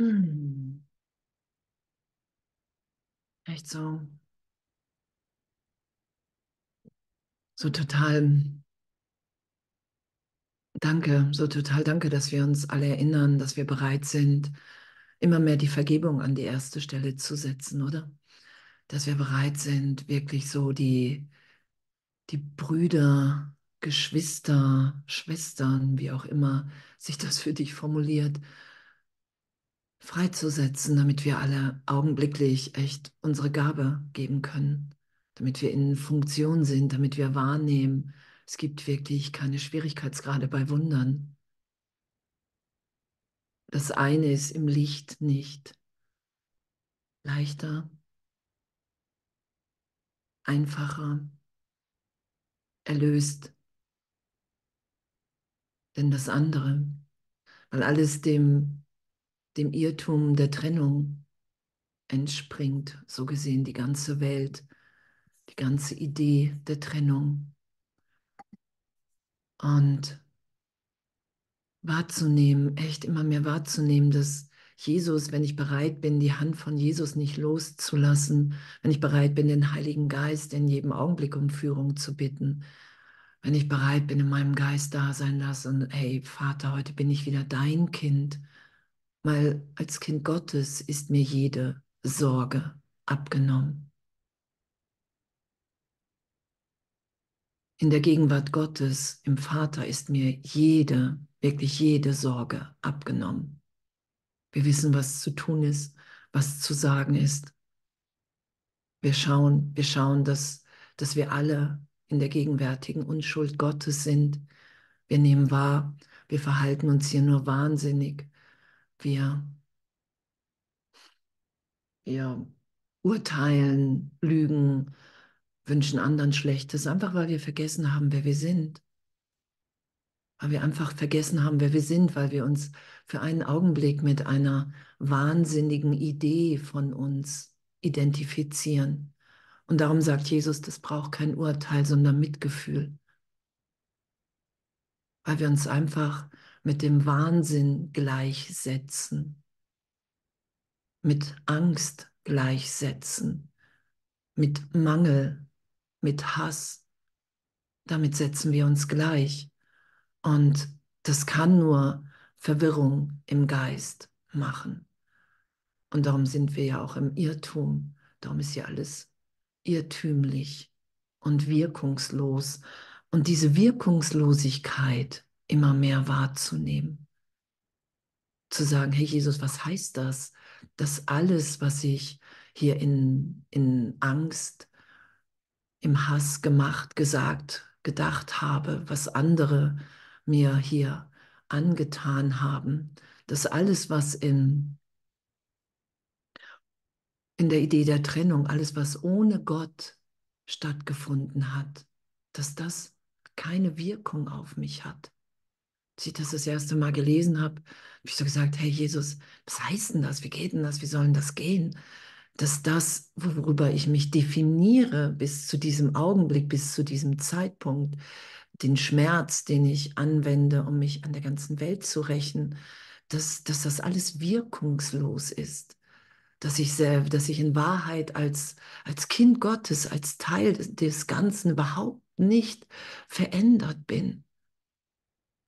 Mm. Echt so. So total. Danke, so total danke, dass wir uns alle erinnern, dass wir bereit sind, immer mehr die Vergebung an die erste Stelle zu setzen, oder? Dass wir bereit sind, wirklich so die, die Brüder, Geschwister, Schwestern, wie auch immer sich das für dich formuliert, freizusetzen, damit wir alle augenblicklich echt unsere Gabe geben können, damit wir in Funktion sind, damit wir wahrnehmen, es gibt wirklich keine Schwierigkeitsgrade bei Wundern. Das eine ist im Licht nicht leichter, einfacher, erlöst, denn das andere, weil alles dem, dem Irrtum der Trennung entspringt, so gesehen die ganze Welt, die ganze Idee der Trennung. Und wahrzunehmen, echt immer mehr wahrzunehmen, dass Jesus, wenn ich bereit bin, die Hand von Jesus nicht loszulassen, wenn ich bereit bin, den Heiligen Geist in jedem Augenblick um Führung zu bitten, wenn ich bereit bin, in meinem Geist da sein lassen, hey Vater, heute bin ich wieder dein Kind, weil als Kind Gottes ist mir jede Sorge abgenommen. In der Gegenwart Gottes, im Vater, ist mir jede, wirklich jede Sorge abgenommen. Wir wissen, was zu tun ist, was zu sagen ist. Wir schauen, wir schauen, dass, dass wir alle in der gegenwärtigen Unschuld Gottes sind. Wir nehmen wahr, wir verhalten uns hier nur wahnsinnig. Wir, wir urteilen, lügen, wünschen anderen Schlechtes, einfach weil wir vergessen haben, wer wir sind. Weil wir einfach vergessen haben, wer wir sind, weil wir uns für einen Augenblick mit einer wahnsinnigen Idee von uns identifizieren. Und darum sagt Jesus, das braucht kein Urteil, sondern Mitgefühl. Weil wir uns einfach mit dem Wahnsinn gleichsetzen, mit Angst gleichsetzen, mit Mangel, mit Hass. Damit setzen wir uns gleich. Und das kann nur Verwirrung im Geist machen. Und darum sind wir ja auch im Irrtum. Darum ist ja alles irrtümlich und wirkungslos. Und diese Wirkungslosigkeit immer mehr wahrzunehmen. Zu sagen, hey Jesus, was heißt das? Dass alles, was ich hier in, in Angst, im Hass gemacht, gesagt, gedacht habe, was andere mir hier angetan haben, dass alles, was in, in der Idee der Trennung, alles, was ohne Gott stattgefunden hat, dass das keine Wirkung auf mich hat. Als ich das das erste Mal gelesen habe, habe ich so gesagt, hey Jesus, was heißt denn das? Wie geht denn das? Wie soll denn das gehen? Dass das, worüber ich mich definiere bis zu diesem Augenblick, bis zu diesem Zeitpunkt, den Schmerz, den ich anwende, um mich an der ganzen Welt zu rächen, dass, dass das alles wirkungslos ist. Dass ich, sehr, dass ich in Wahrheit als, als Kind Gottes, als Teil des, des Ganzen überhaupt nicht verändert bin.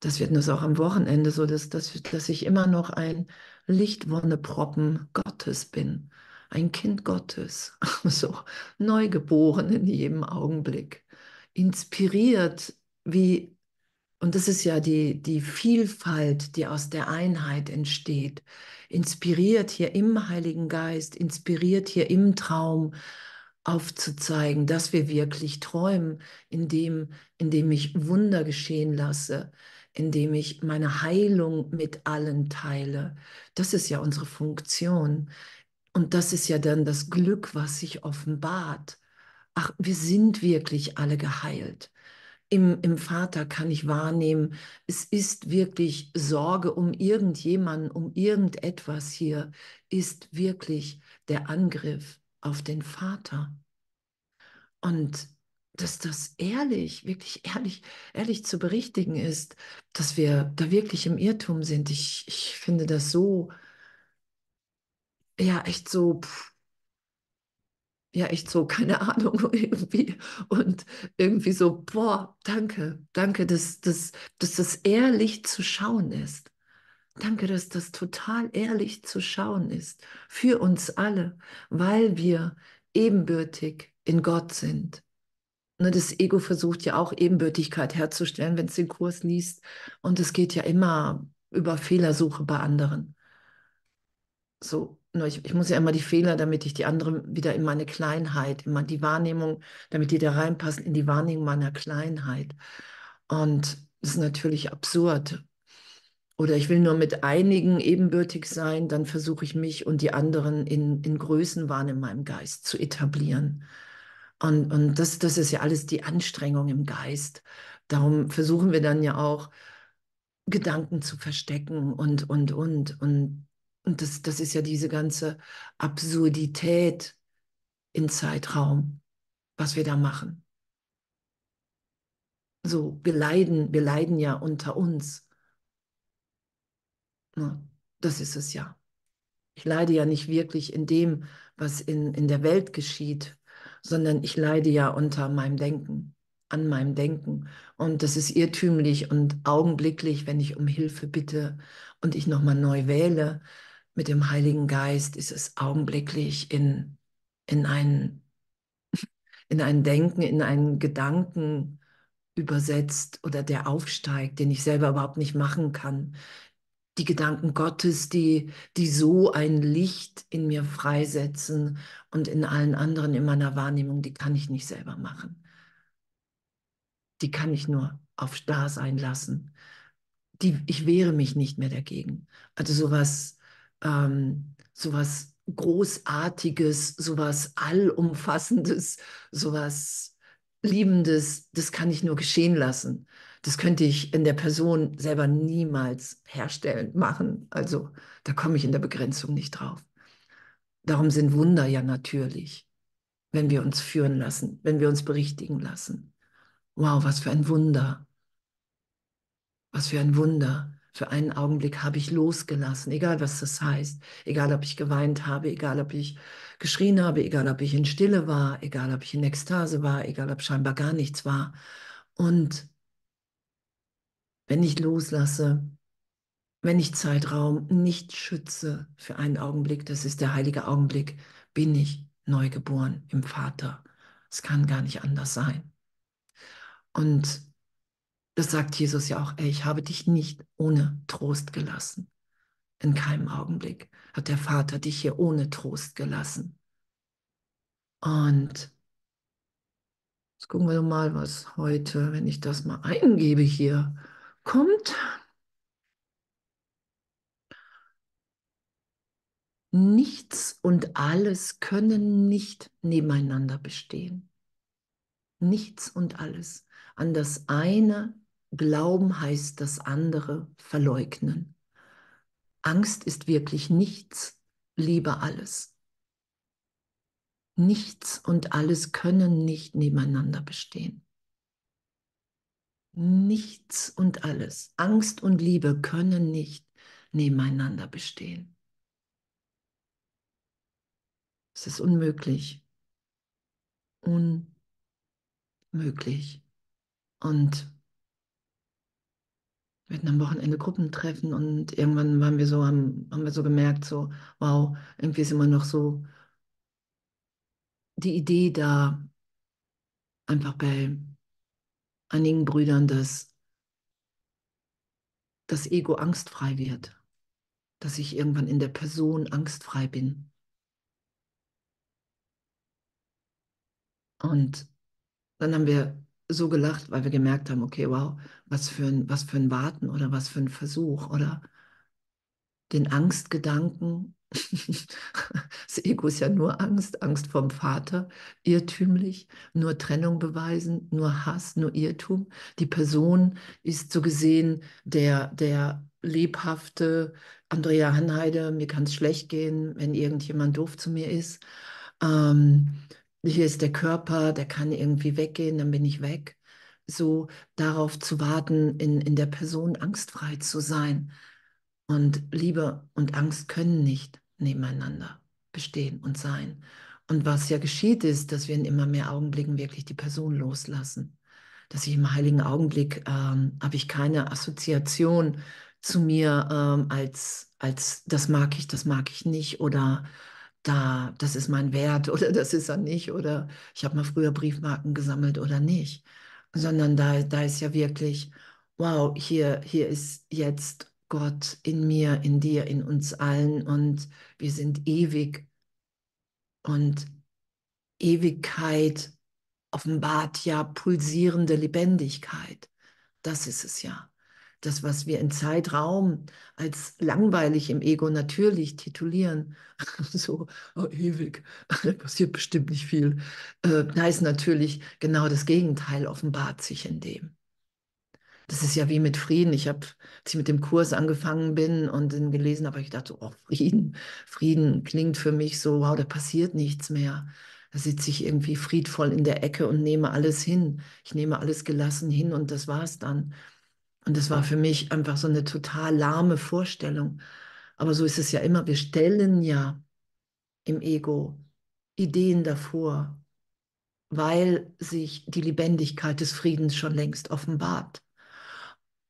Das wird uns auch am Wochenende so, dass, dass, dass ich immer noch ein Lichtwonneproppen Gottes bin. Ein Kind Gottes, so neugeboren in jedem Augenblick, inspiriert wie, und das ist ja die, die Vielfalt, die aus der Einheit entsteht, inspiriert hier im Heiligen Geist, inspiriert hier im Traum aufzuzeigen, dass wir wirklich träumen, indem, indem ich Wunder geschehen lasse, indem ich meine Heilung mit allen teile. Das ist ja unsere Funktion. Und das ist ja dann das Glück, was sich offenbart. Ach, wir sind wirklich alle geheilt im, im Vater kann ich wahrnehmen, es ist wirklich Sorge um irgendjemanden, um irgendetwas hier, ist wirklich der Angriff auf den Vater. Und dass das ehrlich, wirklich ehrlich, ehrlich zu berichtigen ist, dass wir da wirklich im Irrtum sind. Ich, ich finde das so, ja, echt so, pff, ja, echt so, keine Ahnung, irgendwie. Und irgendwie so, boah, danke, danke, dass, dass, dass das ehrlich zu schauen ist. Danke, dass das total ehrlich zu schauen ist für uns alle, weil wir ebenbürtig in Gott sind. Ne, das Ego versucht ja auch Ebenbürtigkeit herzustellen, wenn es den Kurs liest. Und es geht ja immer über Fehlersuche bei anderen. So, nur ich, ich muss ja immer die Fehler, damit ich die anderen wieder in meine Kleinheit, immer die Wahrnehmung, damit die da reinpassen in die Wahrnehmung meiner Kleinheit. Und das ist natürlich absurd. Oder ich will nur mit einigen ebenbürtig sein, dann versuche ich mich und die anderen in, in Größenwahn in meinem Geist zu etablieren. Und, und das, das ist ja alles die Anstrengung im Geist. Darum versuchen wir dann ja auch, Gedanken zu verstecken und, und, und. Und, und das, das ist ja diese ganze Absurdität in Zeitraum, was wir da machen. So, wir leiden, wir leiden ja unter uns. Das ist es ja. Ich leide ja nicht wirklich in dem, was in, in der Welt geschieht, sondern ich leide ja unter meinem Denken, an meinem Denken. Und das ist irrtümlich und augenblicklich, wenn ich um Hilfe bitte und ich nochmal neu wähle mit dem Heiligen Geist, ist es augenblicklich in, in, ein, in ein Denken, in einen Gedanken übersetzt oder der aufsteigt, den ich selber überhaupt nicht machen kann, die Gedanken Gottes, die, die so ein Licht in mir freisetzen und in allen anderen in meiner Wahrnehmung, die kann ich nicht selber machen. Die kann ich nur auf da sein lassen. Die, ich wehre mich nicht mehr dagegen. Also sowas, ähm, sowas Großartiges, sowas Allumfassendes, sowas Liebendes, das kann ich nur geschehen lassen das könnte ich in der Person selber niemals herstellen, machen. Also da komme ich in der Begrenzung nicht drauf. Darum sind Wunder ja natürlich, wenn wir uns führen lassen, wenn wir uns berichtigen lassen. Wow, was für ein Wunder. Was für ein Wunder. Für einen Augenblick habe ich losgelassen, egal was das heißt, egal ob ich geweint habe, egal ob ich geschrien habe, egal ob ich in Stille war, egal ob ich in Ekstase war, egal ob scheinbar gar nichts war. Und wenn ich loslasse, wenn ich Zeitraum nicht schütze für einen Augenblick, das ist der heilige Augenblick, bin ich neugeboren im Vater. Es kann gar nicht anders sein. Und das sagt Jesus ja auch, ey, ich habe dich nicht ohne Trost gelassen. In keinem Augenblick hat der Vater dich hier ohne Trost gelassen. Und jetzt gucken wir mal, was heute, wenn ich das mal eingebe hier, kommt. Nichts und alles können nicht nebeneinander bestehen. Nichts und alles. An das eine glauben heißt das andere verleugnen. Angst ist wirklich nichts, Liebe alles. Nichts und alles können nicht nebeneinander bestehen. Nichts und alles, Angst und Liebe können nicht nebeneinander bestehen. Es ist unmöglich. Unmöglich. Und wir hatten am Wochenende Gruppentreffen und irgendwann waren wir so, haben, haben wir so gemerkt, so, wow, irgendwie ist immer noch so die Idee da, einfach bei einigen Brüdern, dass das Ego angstfrei wird, dass ich irgendwann in der Person angstfrei bin. Und dann haben wir so gelacht, weil wir gemerkt haben, okay, wow, was für ein, was für ein Warten oder was für ein Versuch oder den Angstgedanken Das Ego ist ja nur Angst, Angst vom Vater, irrtümlich, nur Trennung beweisen, nur Hass, nur Irrtum. Die Person ist so gesehen der, der lebhafte Andrea Hanheide, mir kann es schlecht gehen, wenn irgendjemand doof zu mir ist. Ähm, hier ist der Körper, der kann irgendwie weggehen, dann bin ich weg. So darauf zu warten, in, in der Person angstfrei zu sein. Und Liebe und Angst können nicht nebeneinander bestehen und sein. Und was ja geschieht, ist, dass wir in immer mehr Augenblicken wirklich die Person loslassen. Dass ich im heiligen Augenblick ähm, habe ich keine Assoziation zu mir ähm, als, als das mag ich, das mag ich nicht oder da, das ist mein Wert oder das ist er nicht oder ich habe mal früher Briefmarken gesammelt oder nicht, sondern da, da ist ja wirklich, wow, hier, hier ist jetzt Gott in mir, in dir, in uns allen und wir sind ewig und Ewigkeit offenbart ja pulsierende Lebendigkeit. Das ist es ja. Das, was wir in Zeitraum als langweilig im Ego natürlich titulieren, so oh, ewig, da passiert bestimmt nicht viel. Äh, da ist natürlich genau das Gegenteil offenbart sich in dem. Das ist ja wie mit Frieden. Ich habe, als ich mit dem Kurs angefangen bin und den gelesen habe, ich dachte, oh, Frieden, Frieden klingt für mich so, wow, da passiert nichts mehr. Da sitze ich irgendwie friedvoll in der Ecke und nehme alles hin. Ich nehme alles gelassen hin und das war es dann. Und das war für mich einfach so eine total lahme Vorstellung. Aber so ist es ja immer. Wir stellen ja im Ego Ideen davor, weil sich die Lebendigkeit des Friedens schon längst offenbart.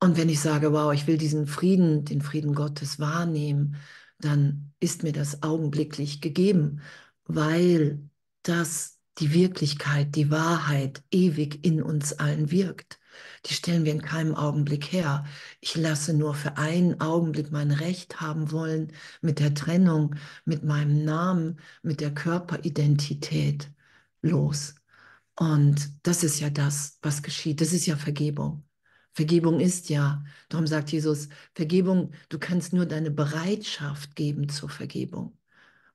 Und wenn ich sage, wow, ich will diesen Frieden, den Frieden Gottes wahrnehmen, dann ist mir das augenblicklich gegeben, weil das die Wirklichkeit, die Wahrheit ewig in uns allen wirkt. Die stellen wir in keinem Augenblick her. Ich lasse nur für einen Augenblick mein Recht haben wollen mit der Trennung, mit meinem Namen, mit der Körperidentität los. Und das ist ja das, was geschieht. Das ist ja Vergebung. Vergebung ist ja, darum sagt Jesus, Vergebung, du kannst nur deine Bereitschaft geben zur Vergebung.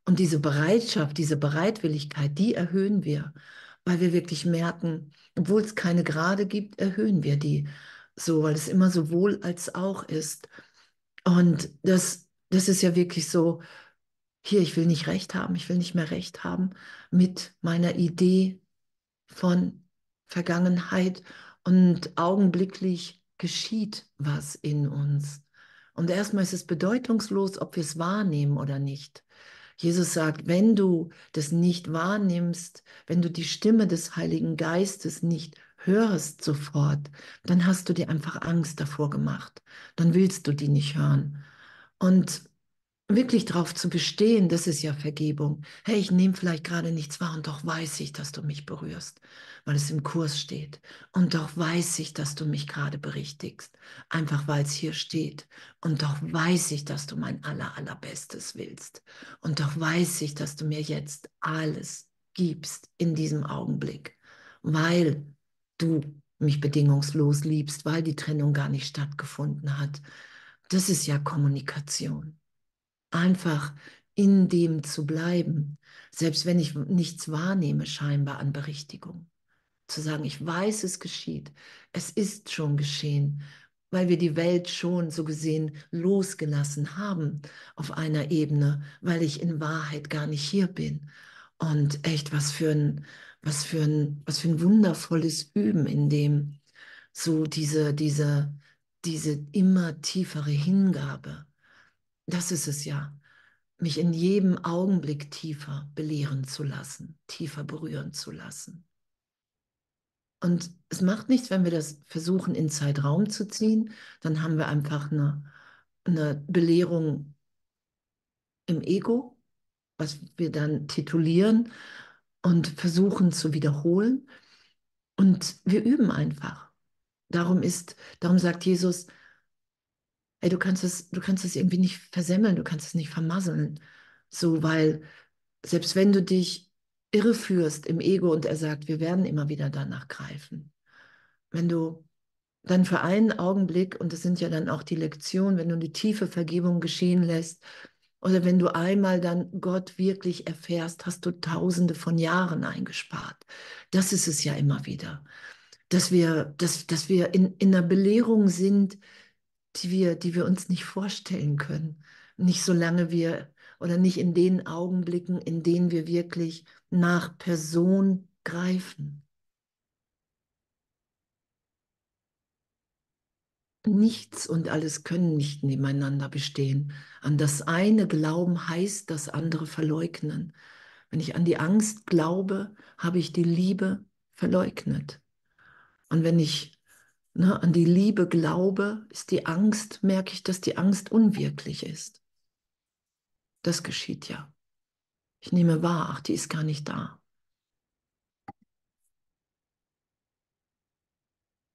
Und diese Bereitschaft, diese Bereitwilligkeit, die erhöhen wir, weil wir wirklich merken, obwohl es keine Gerade gibt, erhöhen wir die so, weil es immer sowohl als auch ist. Und das, das ist ja wirklich so, hier, ich will nicht recht haben, ich will nicht mehr recht haben mit meiner Idee von Vergangenheit und augenblicklich geschieht was in uns. Und erstmal ist es bedeutungslos, ob wir es wahrnehmen oder nicht. Jesus sagt, wenn du das nicht wahrnimmst, wenn du die Stimme des Heiligen Geistes nicht hörst sofort, dann hast du dir einfach Angst davor gemacht. Dann willst du die nicht hören. Und wirklich darauf zu bestehen, das ist ja Vergebung. Hey, ich nehme vielleicht gerade nichts wahr und doch weiß ich, dass du mich berührst, weil es im Kurs steht. Und doch weiß ich, dass du mich gerade berichtigst, einfach weil es hier steht. Und doch weiß ich, dass du mein aller, allerbestes willst. Und doch weiß ich, dass du mir jetzt alles gibst in diesem Augenblick, weil du mich bedingungslos liebst, weil die Trennung gar nicht stattgefunden hat. Das ist ja Kommunikation einfach in dem zu bleiben, selbst wenn ich nichts wahrnehme scheinbar an Berichtigung. Zu sagen, ich weiß, es geschieht, es ist schon geschehen, weil wir die Welt schon so gesehen losgelassen haben auf einer Ebene, weil ich in Wahrheit gar nicht hier bin. Und echt, was für ein, was für ein, was für ein wundervolles Üben, in dem so diese, diese, diese immer tiefere Hingabe das ist es ja, mich in jedem Augenblick tiefer belehren zu lassen, tiefer berühren zu lassen. Und es macht nichts, wenn wir das versuchen, in Zeitraum zu ziehen, dann haben wir einfach eine, eine Belehrung im Ego, was wir dann titulieren und versuchen zu wiederholen. Und wir üben einfach. Darum ist, darum sagt Jesus, ey, du kannst es, du kannst es irgendwie nicht versemmeln, du kannst es nicht vermasseln. So, weil selbst wenn du dich irreführst im Ego und er sagt, wir werden immer wieder danach greifen. Wenn du dann für einen Augenblick, und das sind ja dann auch die Lektionen, wenn du die tiefe Vergebung geschehen lässt, oder wenn du einmal dann Gott wirklich erfährst, hast du tausende von Jahren eingespart. Das ist es ja immer wieder. Dass wir, dass, dass wir in, in einer Belehrung sind, die wir, die wir uns nicht vorstellen können. Nicht solange wir oder nicht in den Augenblicken, in denen wir wirklich nach Person greifen. nichts und alles können nicht nebeneinander bestehen. An das eine glauben heißt das andere verleugnen. Wenn ich an die Angst glaube, habe ich die Liebe verleugnet. Und wenn ich ne, an die Liebe glaube, ist die Angst, merke ich, dass die Angst unwirklich ist. Das geschieht ja. Ich nehme wahr, ach, die ist gar nicht da.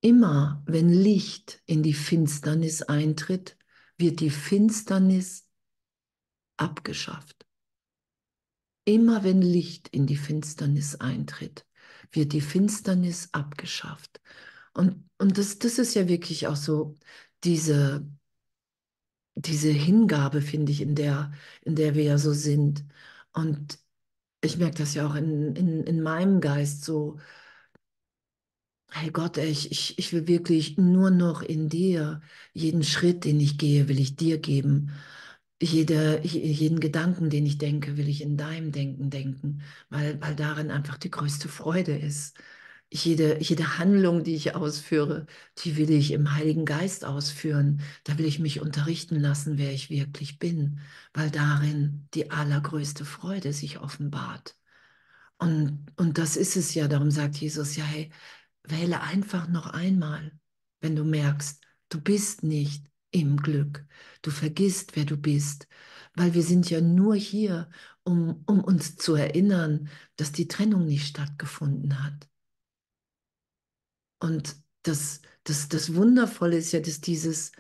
Immer wenn Licht in die Finsternis eintritt, wird die Finsternis abgeschafft. Immer wenn Licht in die Finsternis eintritt, wird die Finsternis abgeschafft. Und, und das, das ist ja wirklich auch so diese, diese Hingabe, finde ich, in der, in der wir ja so sind. Und ich merke das ja auch in, in, in meinem Geist so, hey Gott, ich, ich, ich will wirklich nur noch in dir, jeden Schritt, den ich gehe, will ich dir geben. Jede, jeden Gedanken, den ich denke, will ich in deinem Denken denken, weil, weil darin einfach die größte Freude ist. Jede, jede Handlung, die ich ausführe, die will ich im Heiligen Geist ausführen. Da will ich mich unterrichten lassen, wer ich wirklich bin, weil darin die allergrößte Freude sich offenbart. Und, und das ist es ja, darum sagt Jesus, ja, hey, wähle einfach noch einmal, wenn du merkst, du bist nicht im Glück. Du vergisst, wer du bist, weil wir sind ja nur hier, um, um uns zu erinnern, dass die Trennung nicht stattgefunden hat. Und das, das, das Wundervolle ist ja, dass dieses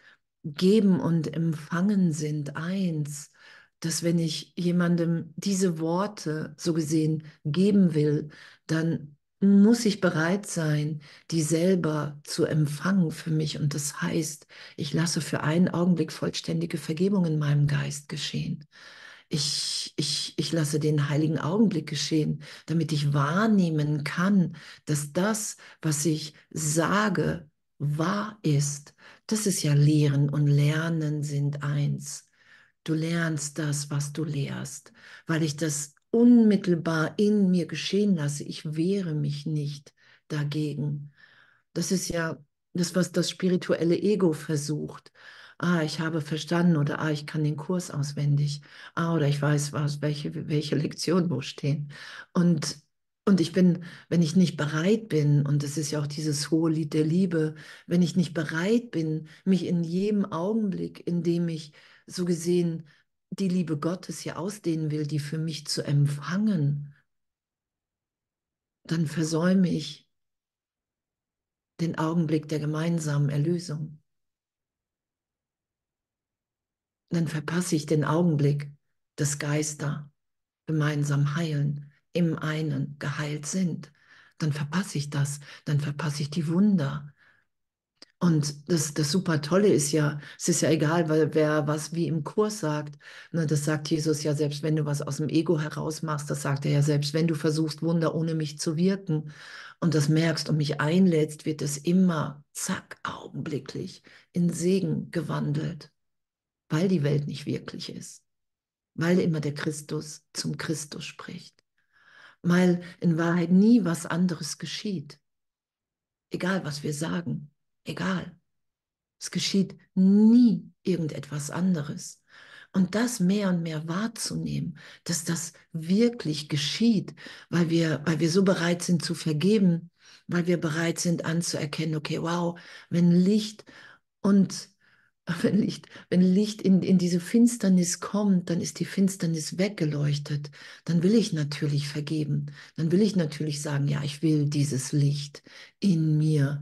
Geben und Empfangen sind eins, dass wenn ich jemandem diese Worte so gesehen geben will, dann muss ich bereit sein, die selber zu empfangen für mich. Und das heißt, ich lasse für einen Augenblick vollständige Vergebung in meinem Geist geschehen. Ich, ich, ich lasse den heiligen Augenblick geschehen, damit ich wahrnehmen kann, dass das, was ich sage, wahr ist. Das ist ja Lehren und Lernen sind eins. Du lernst das, was du lehrst, weil ich das unmittelbar in mir geschehen lasse. Ich wehre mich nicht dagegen. Das ist ja das, was das spirituelle Ego versucht. Ah, ich habe verstanden oder ah, ich kann den Kurs auswendig. Ah, oder ich weiß, was, welche, welche Lektionen wo stehen. Und, und ich bin, wenn ich nicht bereit bin, und das ist ja auch dieses hohe Lied der Liebe, wenn ich nicht bereit bin, mich in jedem Augenblick, in dem ich so gesehen die Liebe Gottes hier ausdehnen will, die für mich zu empfangen, dann versäume ich den Augenblick der gemeinsamen Erlösung. Dann verpasse ich den Augenblick, dass Geister gemeinsam heilen, im einen geheilt sind. Dann verpasse ich das, dann verpasse ich die Wunder, und das, das super Tolle ist ja, es ist ja egal, weil wer was wie im Kurs sagt, ne, das sagt Jesus ja, selbst wenn du was aus dem Ego heraus machst, das sagt er ja, selbst wenn du versuchst, Wunder ohne mich zu wirken und das merkst und mich einlädst, wird es immer, zack, augenblicklich in Segen gewandelt, weil die Welt nicht wirklich ist, weil immer der Christus zum Christus spricht, weil in Wahrheit nie was anderes geschieht, egal was wir sagen egal. Es geschieht nie irgendetwas anderes. Und das mehr und mehr wahrzunehmen, dass das wirklich geschieht, weil wir, weil wir so bereit sind zu vergeben, weil wir bereit sind anzuerkennen, okay, wow, wenn Licht und wenn Licht, wenn Licht in, in diese Finsternis kommt, dann ist die Finsternis weggeleuchtet. Dann will ich natürlich vergeben. Dann will ich natürlich sagen, ja, ich will dieses Licht in mir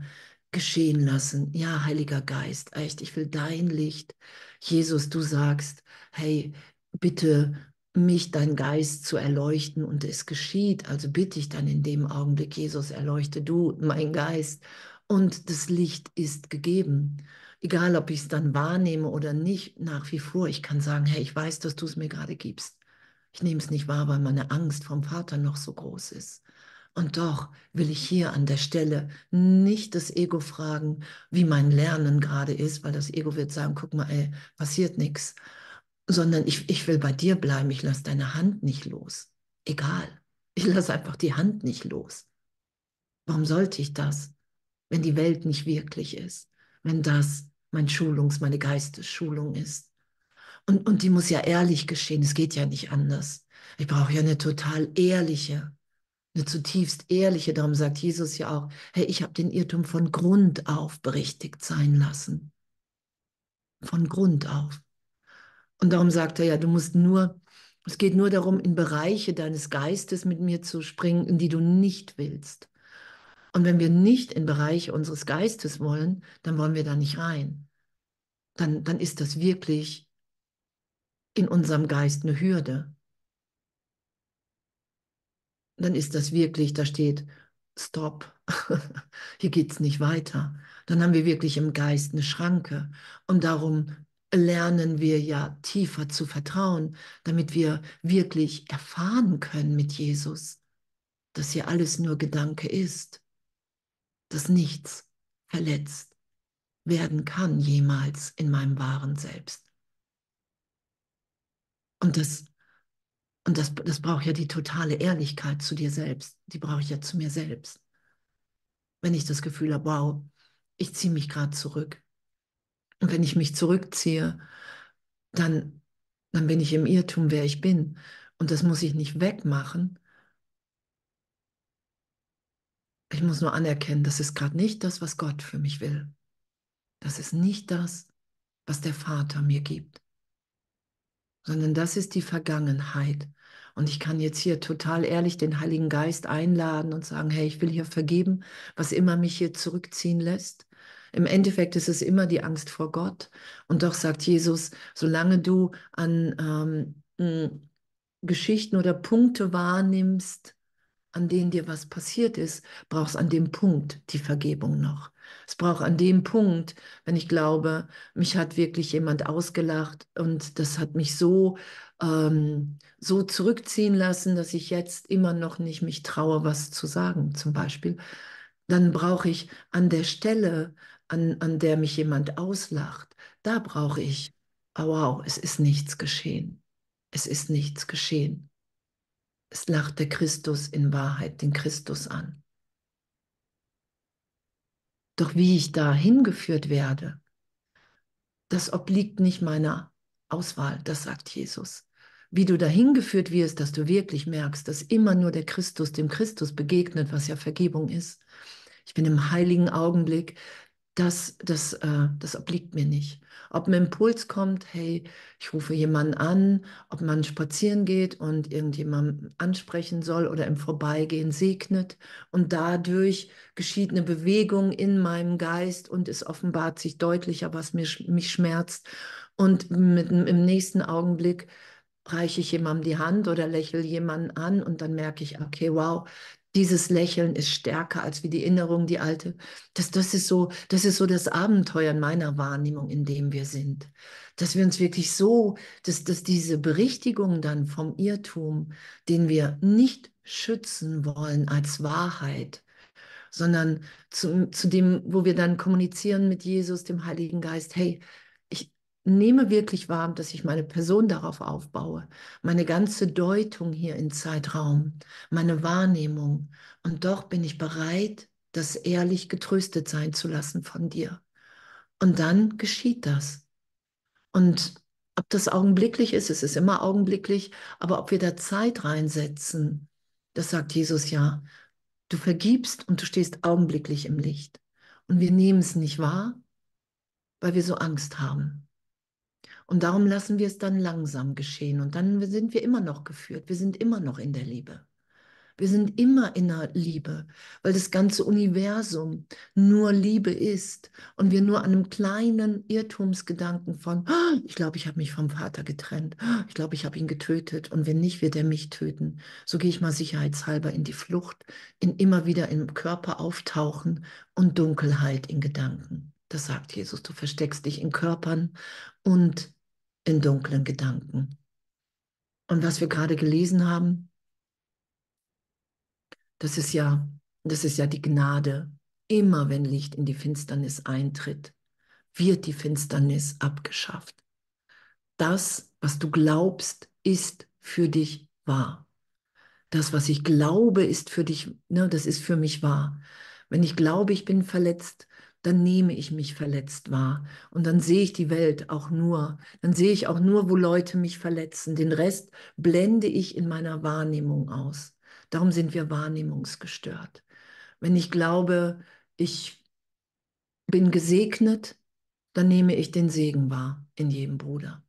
geschehen lassen. Ja, Heiliger Geist, echt, ich will dein Licht. Jesus, du sagst, hey, bitte mich, dein Geist zu erleuchten und es geschieht. Also bitte ich dann in dem Augenblick, Jesus, erleuchte du mein Geist und das Licht ist gegeben. Egal, ob ich es dann wahrnehme oder nicht, nach wie vor, ich kann sagen, hey, ich weiß, dass du es mir gerade gibst. Ich nehme es nicht wahr, weil meine Angst vom Vater noch so groß ist. Und doch will ich hier an der Stelle nicht das Ego fragen, wie mein Lernen gerade ist, weil das Ego wird sagen, guck mal, ey, passiert nichts, sondern ich, ich will bei dir bleiben, ich lasse deine Hand nicht los. Egal, ich lasse einfach die Hand nicht los. Warum sollte ich das, wenn die Welt nicht wirklich ist, wenn das mein Schulungs-, meine Geistesschulung ist. Und, und die muss ja ehrlich geschehen, es geht ja nicht anders. Ich brauche ja eine total ehrliche, eine zutiefst ehrliche, darum sagt Jesus ja auch, hey, ich habe den Irrtum von Grund auf berichtigt sein lassen. Von Grund auf. Und darum sagt er ja, du musst nur, es geht nur darum, in Bereiche deines Geistes mit mir zu springen, in die du nicht willst. Und wenn wir nicht in Bereiche unseres Geistes wollen, dann wollen wir da nicht rein. Dann, dann ist das wirklich in unserem Geist eine Hürde. Dann ist das wirklich, da steht, stopp, hier geht es nicht weiter. Dann haben wir wirklich im Geist eine Schranke. Und darum lernen wir ja tiefer zu vertrauen, damit wir wirklich erfahren können mit Jesus, dass hier alles nur Gedanke ist dass nichts verletzt werden kann jemals in meinem wahren Selbst. Und das, und das, das braucht ja die totale Ehrlichkeit zu dir selbst. Die brauche ich ja zu mir selbst. Wenn ich das Gefühl habe, wow, ich ziehe mich gerade zurück. Und wenn ich mich zurückziehe, dann, dann bin ich im Irrtum, wer ich bin. Und das muss ich nicht wegmachen, Ich muss nur anerkennen, das ist gerade nicht das, was Gott für mich will. Das ist nicht das, was der Vater mir gibt, sondern das ist die Vergangenheit. Und ich kann jetzt hier total ehrlich den Heiligen Geist einladen und sagen, hey, ich will hier vergeben, was immer mich hier zurückziehen lässt. Im Endeffekt ist es immer die Angst vor Gott. Und doch sagt Jesus, solange du an ähm, Geschichten oder Punkte wahrnimmst, an denen dir was passiert ist, brauchst an dem Punkt die Vergebung noch. Es braucht an dem Punkt, wenn ich glaube, mich hat wirklich jemand ausgelacht und das hat mich so, ähm, so zurückziehen lassen, dass ich jetzt immer noch nicht mich traue, was zu sagen, zum Beispiel. Dann brauche ich an der Stelle, an, an der mich jemand auslacht, da brauche ich, oh wow, es ist nichts geschehen. Es ist nichts geschehen. Es lacht der Christus in Wahrheit den Christus an. Doch wie ich da hingeführt werde, das obliegt nicht meiner Auswahl, das sagt Jesus. Wie du dahin geführt wirst, dass du wirklich merkst, dass immer nur der Christus dem Christus begegnet, was ja Vergebung ist. Ich bin im heiligen Augenblick, das, das, äh, das obliegt mir nicht. Ob ein Impuls kommt, hey, ich rufe jemanden an, ob man spazieren geht und irgendjemanden ansprechen soll oder im Vorbeigehen segnet und dadurch geschieht eine Bewegung in meinem Geist und es offenbart sich deutlicher, was mir, mich schmerzt. Und mit, im nächsten Augenblick reiche ich jemandem die Hand oder lächle jemanden an und dann merke ich, okay, wow, dieses Lächeln ist stärker als wie die Erinnerung, die alte. Das, das, ist so, das ist so das Abenteuer in meiner Wahrnehmung, in dem wir sind. Dass wir uns wirklich so, dass, dass diese Berichtigung dann vom Irrtum, den wir nicht schützen wollen als Wahrheit, sondern zu, zu dem, wo wir dann kommunizieren mit Jesus, dem Heiligen Geist, hey, nehme wirklich wahr, dass ich meine Person darauf aufbaue, meine ganze Deutung hier in Zeitraum, meine Wahrnehmung. Und doch bin ich bereit, das ehrlich getröstet sein zu lassen von dir. Und dann geschieht das. Und ob das augenblicklich ist, es ist immer augenblicklich, aber ob wir da Zeit reinsetzen, das sagt Jesus ja. Du vergibst und du stehst augenblicklich im Licht. Und wir nehmen es nicht wahr, weil wir so Angst haben. Und darum lassen wir es dann langsam geschehen. Und dann sind wir immer noch geführt. Wir sind immer noch in der Liebe. Wir sind immer in der Liebe, weil das ganze Universum nur Liebe ist und wir nur an einem kleinen Irrtumsgedanken von, oh, ich glaube, ich habe mich vom Vater getrennt, oh, ich glaube, ich habe ihn getötet und wenn nicht, wird er mich töten. So gehe ich mal sicherheitshalber in die Flucht, in immer wieder im Körper auftauchen und Dunkelheit in Gedanken. Das sagt Jesus, du versteckst dich in Körpern und in dunklen Gedanken. Und was wir gerade gelesen haben, das ist ja, das ist ja die Gnade. Immer wenn Licht in die Finsternis eintritt, wird die Finsternis abgeschafft. Das, was du glaubst, ist für dich wahr. Das, was ich glaube, ist für dich, ne, das ist für mich wahr. Wenn ich glaube, ich bin verletzt, dann nehme ich mich verletzt wahr. Und dann sehe ich die Welt auch nur. Dann sehe ich auch nur, wo Leute mich verletzen. Den Rest blende ich in meiner Wahrnehmung aus. Darum sind wir wahrnehmungsgestört. Wenn ich glaube, ich bin gesegnet, dann nehme ich den Segen wahr in jedem Bruder.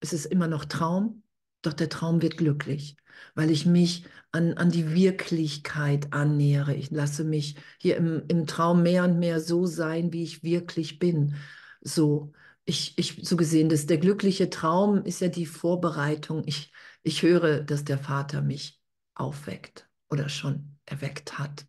Es ist immer noch Traum, doch der Traum wird glücklich, weil ich mich an, an die Wirklichkeit annähere. Ich lasse mich hier im, im Traum mehr und mehr so sein, wie ich wirklich bin. So, ich, ich, so gesehen, dass der glückliche Traum ist ja die Vorbereitung. Ich, ich höre, dass der Vater mich aufweckt oder schon erweckt hat.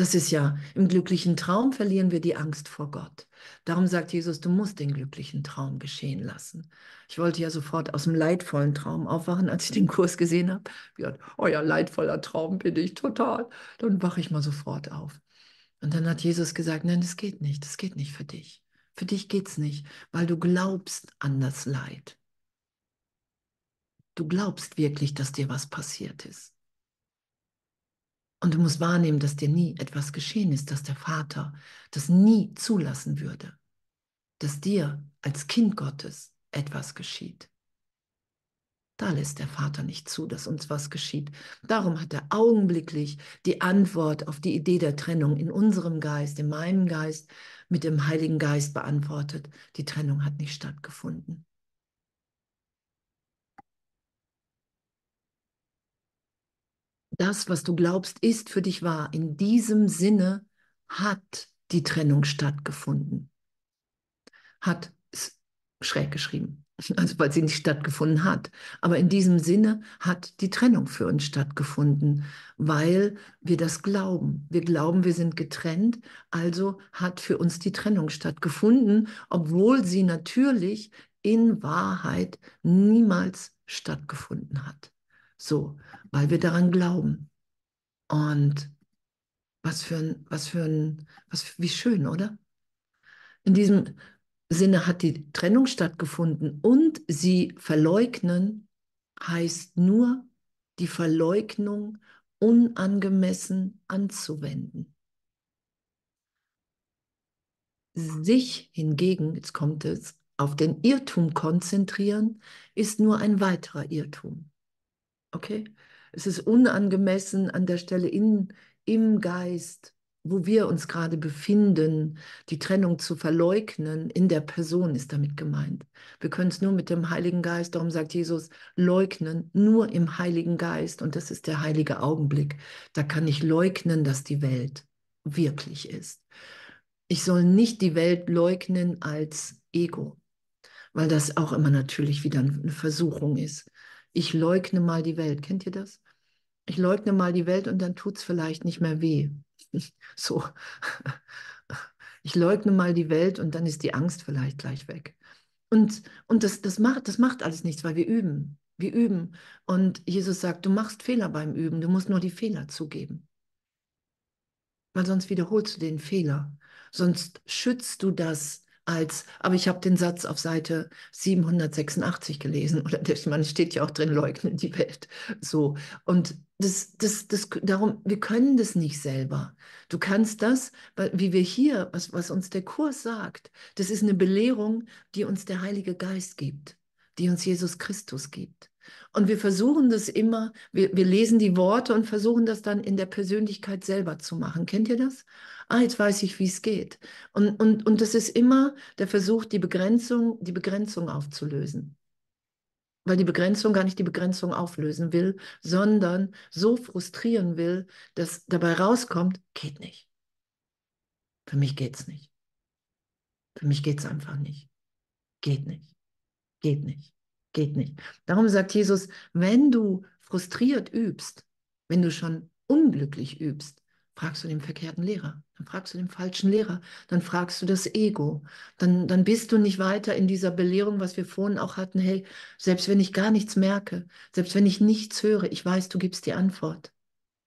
Das ist ja, im glücklichen Traum verlieren wir die Angst vor Gott. Darum sagt Jesus, du musst den glücklichen Traum geschehen lassen. Ich wollte ja sofort aus dem leidvollen Traum aufwachen, als ich den Kurs gesehen habe. Ja, oh ja, leidvoller Traum bin ich total. Dann wache ich mal sofort auf. Und dann hat Jesus gesagt, nein, das geht nicht, das geht nicht für dich. Für dich geht es nicht, weil du glaubst an das Leid. Du glaubst wirklich, dass dir was passiert ist. Und du musst wahrnehmen, dass dir nie etwas geschehen ist, dass der Vater das nie zulassen würde, dass dir als Kind Gottes etwas geschieht. Da lässt der Vater nicht zu, dass uns was geschieht. Darum hat er augenblicklich die Antwort auf die Idee der Trennung in unserem Geist, in meinem Geist, mit dem Heiligen Geist beantwortet. Die Trennung hat nicht stattgefunden. Das, was du glaubst, ist für dich wahr. In diesem Sinne hat die Trennung stattgefunden. Hat ist schräg geschrieben, also weil sie nicht stattgefunden hat. Aber in diesem Sinne hat die Trennung für uns stattgefunden, weil wir das glauben. Wir glauben, wir sind getrennt, also hat für uns die Trennung stattgefunden, obwohl sie natürlich in Wahrheit niemals stattgefunden hat. So, weil wir daran glauben. Und was für ein, was für ein, was, wie schön, oder? In diesem Sinne hat die Trennung stattgefunden und sie verleugnen heißt nur, die Verleugnung unangemessen anzuwenden. Sich hingegen, jetzt kommt es, auf den Irrtum konzentrieren, ist nur ein weiterer Irrtum. Okay? Es ist unangemessen an der Stelle in, im Geist, wo wir uns gerade befinden, die Trennung zu verleugnen, in der Person ist damit gemeint. Wir können es nur mit dem Heiligen Geist, darum sagt Jesus, leugnen, nur im Heiligen Geist. Und das ist der heilige Augenblick. Da kann ich leugnen, dass die Welt wirklich ist. Ich soll nicht die Welt leugnen als Ego, weil das auch immer natürlich wieder eine Versuchung ist ich leugne mal die Welt. Kennt ihr das? Ich leugne mal die Welt und dann tut es vielleicht nicht mehr weh. so. Ich leugne mal die Welt und dann ist die Angst vielleicht gleich weg. Und, und das, das, macht, das macht alles nichts, weil wir üben. Wir üben. Und Jesus sagt, du machst Fehler beim Üben, du musst nur die Fehler zugeben. Weil sonst wiederholst du den Fehler. Sonst schützt du das als, aber ich habe den Satz auf Seite 786 gelesen, oder man steht ja auch drin, leugnen die Welt. So. Und das, das, das, darum, wir können das nicht selber. Du kannst das, wie wir hier, was, was uns der Kurs sagt, das ist eine Belehrung, die uns der Heilige Geist gibt, die uns Jesus Christus gibt. Und wir versuchen das immer, wir, wir lesen die Worte und versuchen das dann in der Persönlichkeit selber zu machen. Kennt ihr das? Ah, jetzt weiß ich, wie es geht. Und, und, und das ist immer der Versuch, die Begrenzung, die Begrenzung aufzulösen. Weil die Begrenzung gar nicht die Begrenzung auflösen will, sondern so frustrieren will, dass dabei rauskommt, geht nicht. Für mich geht es nicht. Für mich geht es einfach nicht. Geht nicht. Geht nicht. Geht nicht. Darum sagt Jesus, wenn du frustriert übst, wenn du schon unglücklich übst, fragst du den verkehrten Lehrer, dann fragst du den falschen Lehrer, dann fragst du das Ego, dann, dann bist du nicht weiter in dieser Belehrung, was wir vorhin auch hatten, hey, selbst wenn ich gar nichts merke, selbst wenn ich nichts höre, ich weiß, du gibst die Antwort.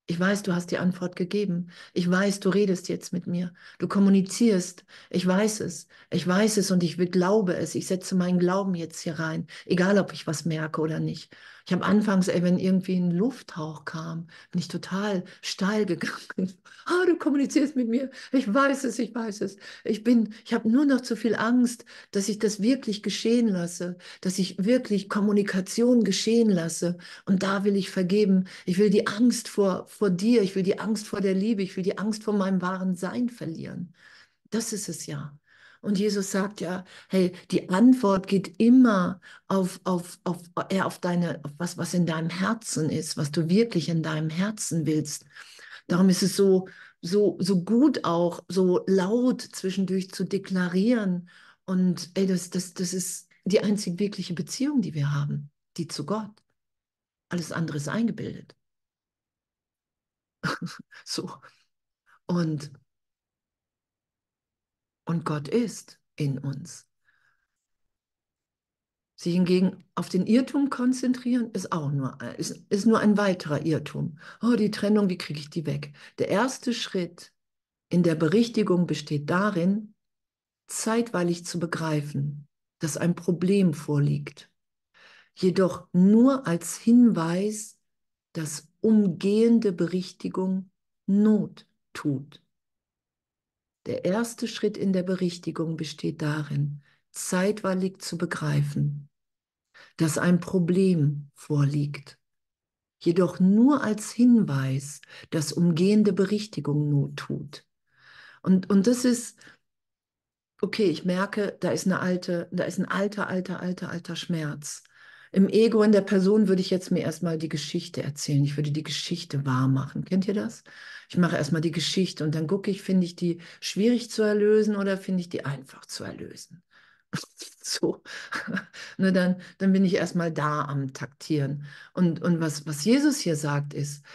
Ich weiß, du hast die Antwort gegeben. Ich weiß, du redest jetzt mit mir. Du kommunizierst. Ich weiß es. Ich weiß es und ich glaube es. Ich setze meinen Glauben jetzt hier rein, egal ob ich was merke oder nicht. Ich habe anfangs, ey, wenn irgendwie ein Lufthauch kam, bin ich total steil gegangen. Ah, du kommunizierst mit mir. Ich weiß es, ich weiß es. Ich bin, ich habe nur noch zu viel Angst, dass ich das wirklich geschehen lasse, dass ich wirklich Kommunikation geschehen lasse. Und da will ich vergeben. Ich will die Angst vor, vor dir, ich will die Angst vor der Liebe, ich will die Angst vor meinem wahren Sein verlieren. Das ist es ja. Und Jesus sagt ja, hey, die Antwort geht immer auf, auf, auf, eher auf deine, auf was, was in deinem Herzen ist, was du wirklich in deinem Herzen willst. Darum ist es so, so, so gut auch, so laut zwischendurch zu deklarieren. Und ey, das, das, das ist die einzig wirkliche Beziehung, die wir haben, die zu Gott. Alles andere ist eingebildet. so. Und und Gott ist in uns. Sich hingegen auf den Irrtum konzentrieren, ist auch nur, ist, ist nur ein weiterer Irrtum. Oh, die Trennung, wie kriege ich die weg? Der erste Schritt in der Berichtigung besteht darin, zeitweilig zu begreifen, dass ein Problem vorliegt, jedoch nur als Hinweis, dass umgehende Berichtigung Not tut. Der erste Schritt in der Berichtigung besteht darin, zeitweilig zu begreifen, dass ein Problem vorliegt, jedoch nur als Hinweis, dass umgehende Berichtigung Not tut. Und, und das ist, okay, ich merke, da ist eine alte, da ist ein alter, alter, alter, alter Schmerz. Im Ego in der Person würde ich jetzt mir erstmal die Geschichte erzählen. Ich würde die Geschichte wahr machen. Kennt ihr das? Ich mache erstmal die Geschichte und dann gucke ich, finde ich die schwierig zu erlösen oder finde ich die einfach zu erlösen. so, ne, dann, dann bin ich erstmal da am Taktieren. Und, und was, was Jesus hier sagt, ist,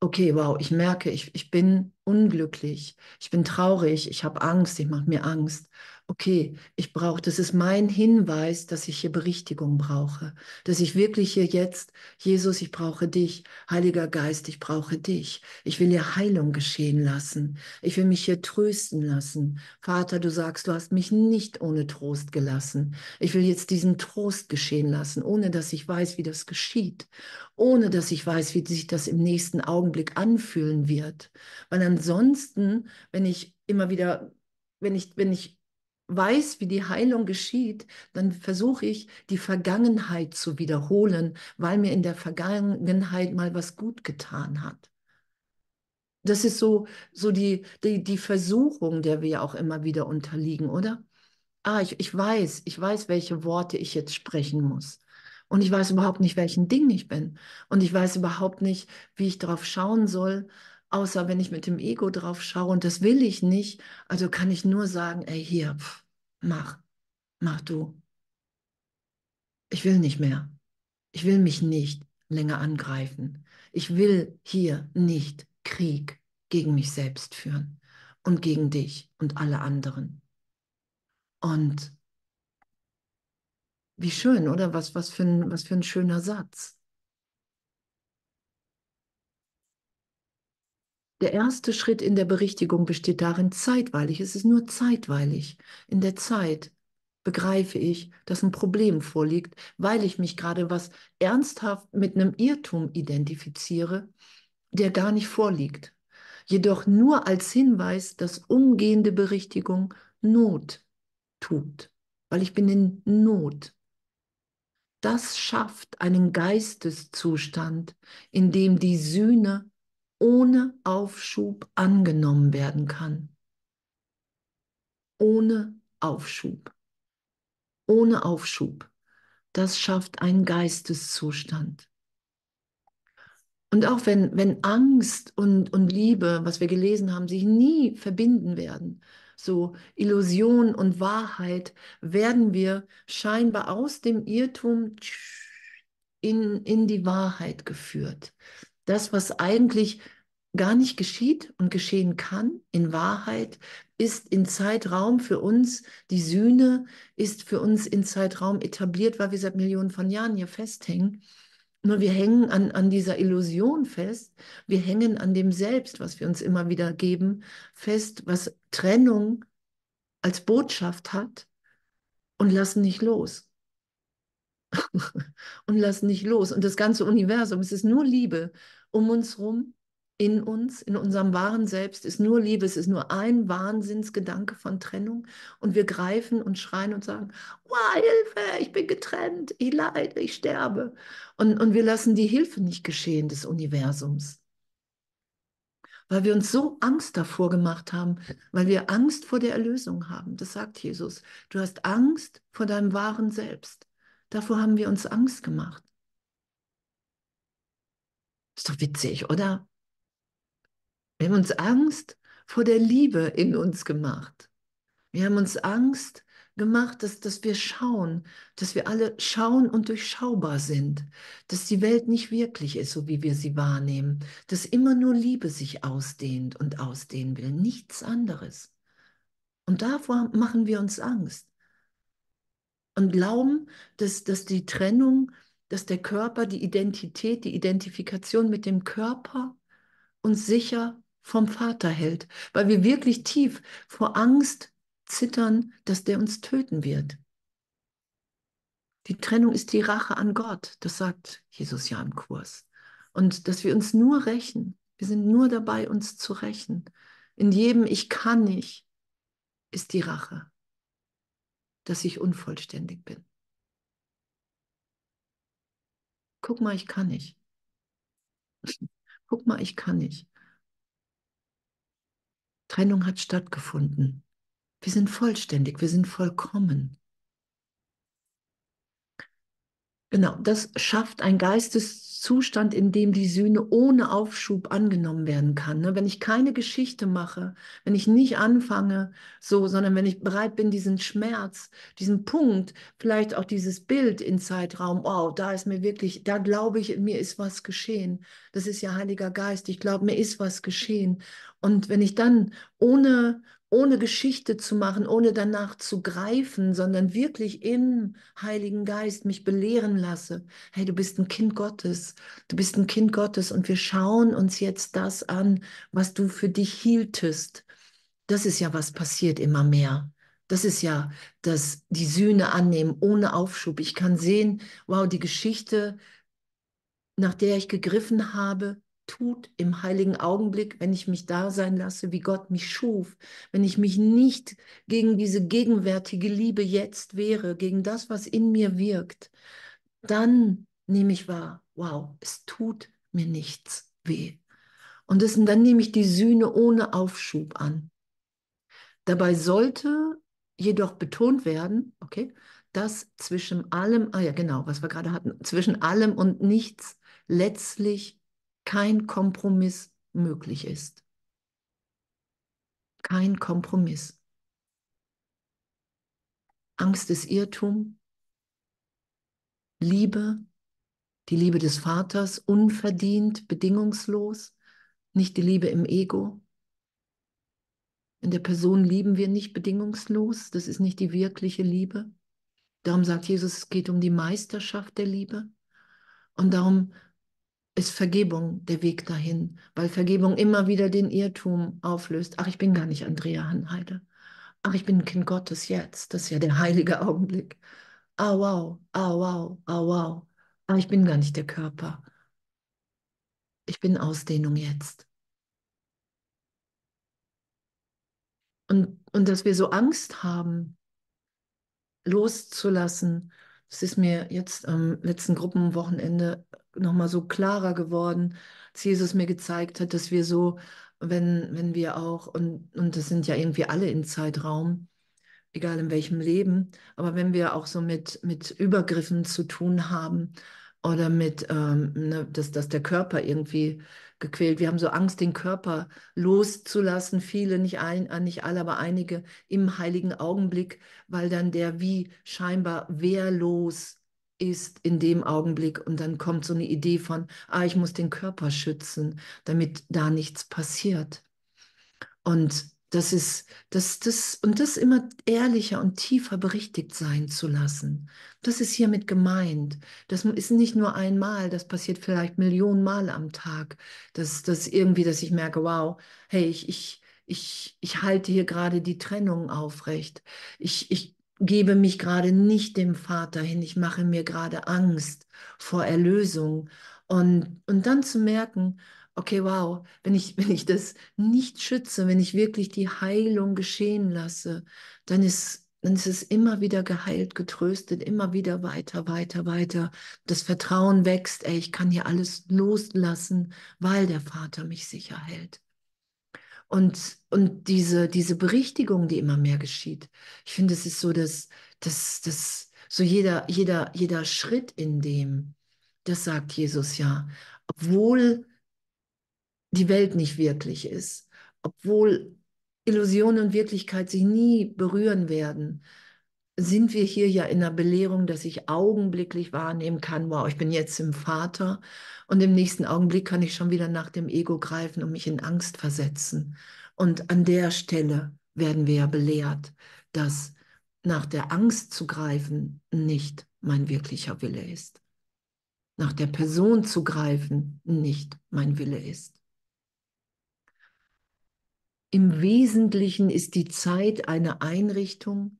okay, wow, ich merke, ich, ich bin unglücklich, ich bin traurig, ich habe Angst, ich mache mir Angst okay, ich brauche, das ist mein Hinweis, dass ich hier Berichtigung brauche, dass ich wirklich hier jetzt, Jesus, ich brauche dich, Heiliger Geist, ich brauche dich. Ich will hier Heilung geschehen lassen. Ich will mich hier trösten lassen. Vater, du sagst, du hast mich nicht ohne Trost gelassen. Ich will jetzt diesen Trost geschehen lassen, ohne dass ich weiß, wie das geschieht, ohne dass ich weiß, wie sich das im nächsten Augenblick anfühlen wird. Weil ansonsten, wenn ich immer wieder wenn ich, wenn ich weiß, wie die Heilung geschieht, dann versuche ich, die Vergangenheit zu wiederholen, weil mir in der Vergangenheit mal was gut getan hat. Das ist so, so die, die, die Versuchung, der wir auch immer wieder unterliegen, oder? Ah, ich, ich weiß, ich weiß, welche Worte ich jetzt sprechen muss. Und ich weiß überhaupt nicht, welchen Ding ich bin. Und ich weiß überhaupt nicht, wie ich darauf schauen soll, außer wenn ich mit dem Ego drauf schaue und das will ich nicht, also kann ich nur sagen, ey, hier, pff, mach, mach du. Ich will nicht mehr. Ich will mich nicht länger angreifen. Ich will hier nicht Krieg gegen mich selbst führen und gegen dich und alle anderen. Und wie schön, oder? Was, was, für ein, was für ein schöner Satz. Der erste Schritt in der Berichtigung besteht darin, zeitweilig, es ist nur zeitweilig. In der Zeit begreife ich, dass ein Problem vorliegt, weil ich mich gerade was ernsthaft mit einem Irrtum identifiziere, der gar nicht vorliegt. Jedoch nur als Hinweis, dass umgehende Berichtigung Not tut, weil ich bin in Not. Das schafft einen Geisteszustand, in dem die Sühne ohne Aufschub angenommen werden kann. Ohne Aufschub. Ohne Aufschub. Das schafft einen Geisteszustand. Und auch wenn, wenn Angst und, und Liebe, was wir gelesen haben, sich nie verbinden werden, so Illusion und Wahrheit, werden wir scheinbar aus dem Irrtum in, in die Wahrheit geführt das, was eigentlich gar nicht geschieht und geschehen kann, in Wahrheit, ist in Zeitraum für uns, die Sühne ist für uns in Zeitraum etabliert, weil wir seit Millionen von Jahren hier festhängen. Nur wir hängen an, an dieser Illusion fest, wir hängen an dem Selbst, was wir uns immer wieder geben, fest, was Trennung als Botschaft hat und lassen nicht los. und lassen nicht los. Und das ganze Universum, es ist nur Liebe um uns rum, in uns, in unserem wahren Selbst ist nur Liebe, es ist nur ein Wahnsinnsgedanke von Trennung. Und wir greifen und schreien und sagen, oh, Hilfe, ich bin getrennt, ich leide, ich sterbe. Und, und wir lassen die Hilfe nicht geschehen des Universums weil wir uns so Angst davor gemacht haben, weil wir Angst vor der Erlösung haben. Das sagt Jesus. Du hast Angst vor deinem wahren Selbst. Davor haben wir uns Angst gemacht. Ist doch witzig, oder? Wir haben uns Angst vor der Liebe in uns gemacht. Wir haben uns Angst gemacht, dass, dass wir schauen, dass wir alle schauen und durchschaubar sind, dass die Welt nicht wirklich ist, so wie wir sie wahrnehmen, dass immer nur Liebe sich ausdehnt und ausdehnen will, nichts anderes. Und davor machen wir uns Angst und glauben, dass, dass die Trennung, dass der Körper, die Identität, die Identifikation mit dem Körper uns sicher vom Vater hält, weil wir wirklich tief vor Angst zittern, dass der uns töten wird. Die Trennung ist die Rache an Gott, das sagt Jesus ja im Kurs. Und dass wir uns nur rächen, wir sind nur dabei, uns zu rächen. In jedem Ich kann nicht ist die Rache, dass ich unvollständig bin. Guck mal, ich kann nicht. Guck mal, ich kann nicht. Trennung hat stattgefunden. Wir sind vollständig, wir sind vollkommen. Genau, das schafft ein Geisteszustand, in dem die Sühne ohne Aufschub angenommen werden kann. Ne? Wenn ich keine Geschichte mache, wenn ich nicht anfange, so, sondern wenn ich bereit bin, diesen Schmerz, diesen Punkt, vielleicht auch dieses Bild in Zeitraum, wow, da ist mir wirklich, da glaube ich, mir ist was geschehen. Das ist ja Heiliger Geist. Ich glaube, mir ist was geschehen. Und wenn ich dann ohne ohne Geschichte zu machen, ohne danach zu greifen, sondern wirklich im Heiligen Geist mich belehren lasse. Hey, du bist ein Kind Gottes, du bist ein Kind Gottes und wir schauen uns jetzt das an, was du für dich hieltest. Das ist ja, was passiert immer mehr. Das ist ja das, die Sühne annehmen ohne Aufschub. Ich kann sehen, wow, die Geschichte, nach der ich gegriffen habe, tut im heiligen Augenblick, wenn ich mich da sein lasse, wie Gott mich schuf, wenn ich mich nicht gegen diese gegenwärtige Liebe jetzt wehre, gegen das, was in mir wirkt, dann nehme ich wahr, wow, es tut mir nichts weh. Und das, dann nehme ich die Sühne ohne Aufschub an. Dabei sollte jedoch betont werden, okay, dass zwischen allem, ah ja, genau, was wir gerade hatten, zwischen allem und nichts letztlich kein Kompromiss möglich ist. Kein Kompromiss. Angst ist Irrtum. Liebe, die Liebe des Vaters, unverdient, bedingungslos, nicht die Liebe im Ego. In der Person lieben wir nicht bedingungslos, das ist nicht die wirkliche Liebe. Darum sagt Jesus, es geht um die Meisterschaft der Liebe. Und darum ist Vergebung der Weg dahin, weil Vergebung immer wieder den Irrtum auflöst. Ach, ich bin gar nicht Andrea Hanheide. Ach, ich bin ein Kind Gottes jetzt. Das ist ja der heilige Augenblick. Ah, wow, ah, wow, ah, wow. Ah, ich bin gar nicht der Körper. Ich bin Ausdehnung jetzt. Und, und dass wir so Angst haben, loszulassen, das ist mir jetzt am letzten Gruppenwochenende nochmal so klarer geworden, als Jesus mir gezeigt hat, dass wir so, wenn, wenn wir auch, und, und das sind ja irgendwie alle im Zeitraum, egal in welchem Leben, aber wenn wir auch so mit, mit Übergriffen zu tun haben oder mit, ähm, ne, dass, dass der Körper irgendwie gequält. Wir haben so Angst, den Körper loszulassen. Viele, nicht, ein, äh, nicht alle, aber einige im heiligen Augenblick, weil dann der wie scheinbar wehrlos ist in dem Augenblick und dann kommt so eine Idee von, ah, ich muss den Körper schützen, damit da nichts passiert. Und das ist, das, das, und das immer ehrlicher und tiefer berichtigt sein zu lassen. Das ist hiermit gemeint. Das ist nicht nur einmal, das passiert vielleicht Millionen Mal am Tag. dass das irgendwie, dass ich merke, wow, hey, ich, ich, ich, ich halte hier gerade die Trennung aufrecht. Ich, ich, gebe mich gerade nicht dem Vater hin, ich mache mir gerade Angst vor Erlösung. Und, und dann zu merken, okay, wow, wenn ich, wenn ich das nicht schütze, wenn ich wirklich die Heilung geschehen lasse, dann ist, dann ist es immer wieder geheilt, getröstet, immer wieder weiter, weiter, weiter. Das Vertrauen wächst, ey, ich kann hier alles loslassen, weil der Vater mich sicher hält. Und, und diese, diese Berichtigung, die immer mehr geschieht, ich finde, es ist so, dass, dass, dass so jeder, jeder, jeder Schritt in dem, das sagt Jesus ja, obwohl die Welt nicht wirklich ist, obwohl Illusion und Wirklichkeit sich nie berühren werden, sind wir hier ja in der Belehrung, dass ich augenblicklich wahrnehmen kann, wow, ich bin jetzt im Vater und im nächsten Augenblick kann ich schon wieder nach dem Ego greifen und mich in Angst versetzen. Und an der Stelle werden wir ja belehrt, dass nach der Angst zu greifen nicht mein wirklicher Wille ist. Nach der Person zu greifen nicht mein Wille ist. Im Wesentlichen ist die Zeit eine Einrichtung,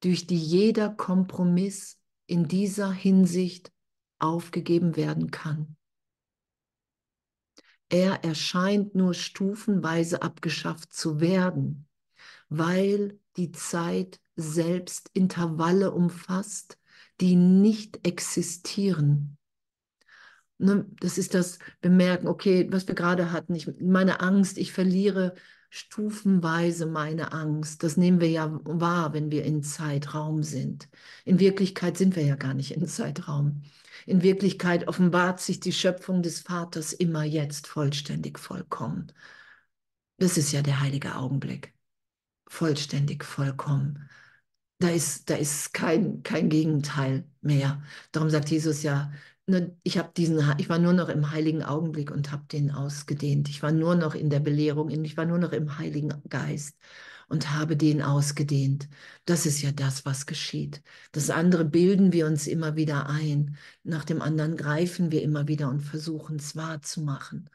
durch die jeder Kompromiss in dieser Hinsicht aufgegeben werden kann. Er erscheint nur stufenweise abgeschafft zu werden, weil die Zeit selbst Intervalle umfasst, die nicht existieren. Ne, das ist das Bemerken, okay, was wir gerade hatten, ich, meine Angst, ich verliere stufenweise meine Angst. Das nehmen wir ja wahr, wenn wir in Zeitraum sind. In Wirklichkeit sind wir ja gar nicht in Zeitraum. In Wirklichkeit offenbart sich die Schöpfung des Vaters immer jetzt vollständig, vollkommen. Das ist ja der heilige Augenblick. Vollständig, vollkommen. Da ist, da ist kein, kein Gegenteil mehr. Darum sagt Jesus ja, ich habe diesen, ich war nur noch im heiligen Augenblick und habe den ausgedehnt. Ich war nur noch in der Belehrung, ich war nur noch im Heiligen Geist und habe den ausgedehnt. Das ist ja das, was geschieht. Das andere bilden wir uns immer wieder ein. Nach dem anderen greifen wir immer wieder und versuchen es wahrzumachen.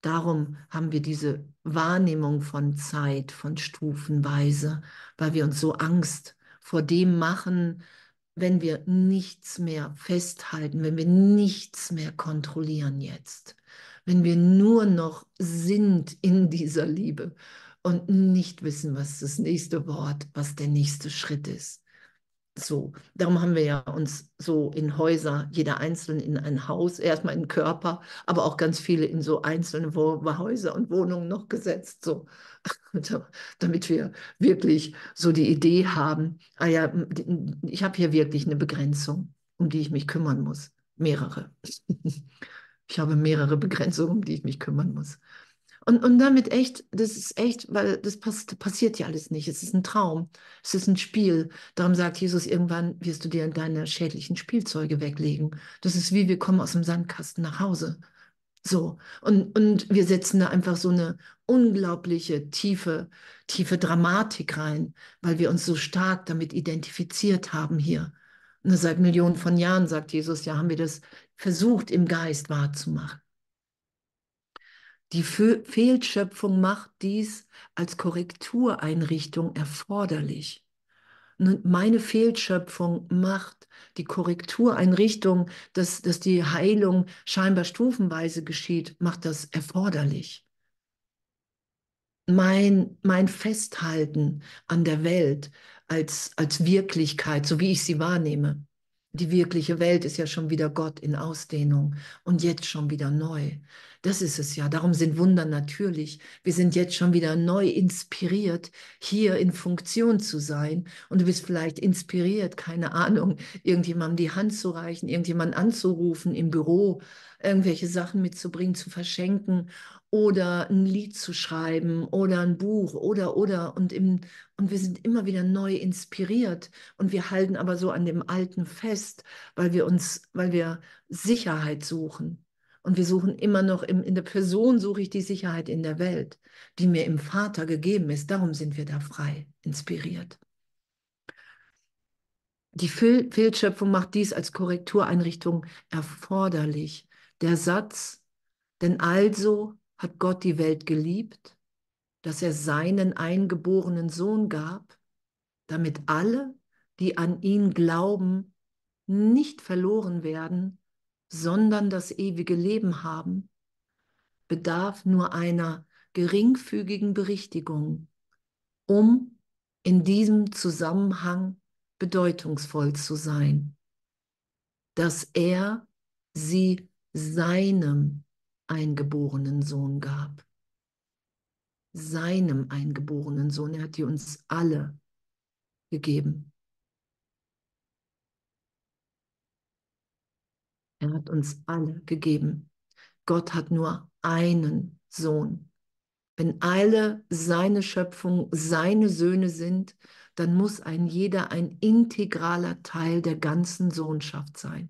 Darum haben wir diese Wahrnehmung von Zeit, von Stufenweise, weil wir uns so Angst vor dem machen, wenn wir nichts mehr festhalten, wenn wir nichts mehr kontrollieren jetzt, wenn wir nur noch sind in dieser Liebe und nicht wissen, was das nächste Wort, was der nächste Schritt ist. So, darum haben wir ja uns so in Häuser, jeder einzeln in ein Haus, erstmal in Körper, aber auch ganz viele in so einzelne Häuser und Wohnungen noch gesetzt, so, damit wir wirklich so die Idee haben, ah ja, ich habe hier wirklich eine Begrenzung, um die ich mich kümmern muss. Mehrere. Ich habe mehrere Begrenzungen, um die ich mich kümmern muss. Und, und damit echt, das ist echt, weil das pass passiert ja alles nicht. Es ist ein Traum, es ist ein Spiel. Darum sagt Jesus, irgendwann wirst du dir deine schädlichen Spielzeuge weglegen. Das ist wie wir kommen aus dem Sandkasten nach Hause. So, und, und wir setzen da einfach so eine unglaubliche tiefe, tiefe Dramatik rein, weil wir uns so stark damit identifiziert haben hier. Und seit Millionen von Jahren, sagt Jesus, ja, haben wir das versucht im Geist wahrzumachen. Die Fehlschöpfung macht dies als Korrektureinrichtung erforderlich. Meine Fehlschöpfung macht die Korrektureinrichtung, dass, dass die Heilung scheinbar stufenweise geschieht, macht das erforderlich. Mein, mein Festhalten an der Welt als, als Wirklichkeit, so wie ich sie wahrnehme, die wirkliche Welt ist ja schon wieder Gott in Ausdehnung und jetzt schon wieder neu. Das ist es ja. Darum sind Wunder natürlich. Wir sind jetzt schon wieder neu inspiriert, hier in Funktion zu sein. Und du bist vielleicht inspiriert, keine Ahnung, irgendjemandem die Hand zu reichen, irgendjemanden anzurufen im Büro, irgendwelche Sachen mitzubringen, zu verschenken oder ein Lied zu schreiben oder ein Buch oder oder und im und wir sind immer wieder neu inspiriert und wir halten aber so an dem Alten fest, weil wir uns, weil wir Sicherheit suchen. Und wir suchen immer noch im, in der Person, suche ich die Sicherheit in der Welt, die mir im Vater gegeben ist. Darum sind wir da frei, inspiriert. Die Fehl Fehlschöpfung macht dies als Korrektureinrichtung erforderlich. Der Satz, denn also hat Gott die Welt geliebt, dass er seinen eingeborenen Sohn gab, damit alle, die an ihn glauben, nicht verloren werden, sondern das ewige Leben haben, bedarf nur einer geringfügigen Berichtigung, um in diesem Zusammenhang bedeutungsvoll zu sein, dass er sie seinem eingeborenen Sohn gab. Seinem eingeborenen Sohn. Er hat die uns alle gegeben. Er hat uns alle gegeben. Gott hat nur einen Sohn. Wenn alle seine Schöpfung seine Söhne sind, dann muss ein jeder ein integraler Teil der ganzen Sohnschaft sein.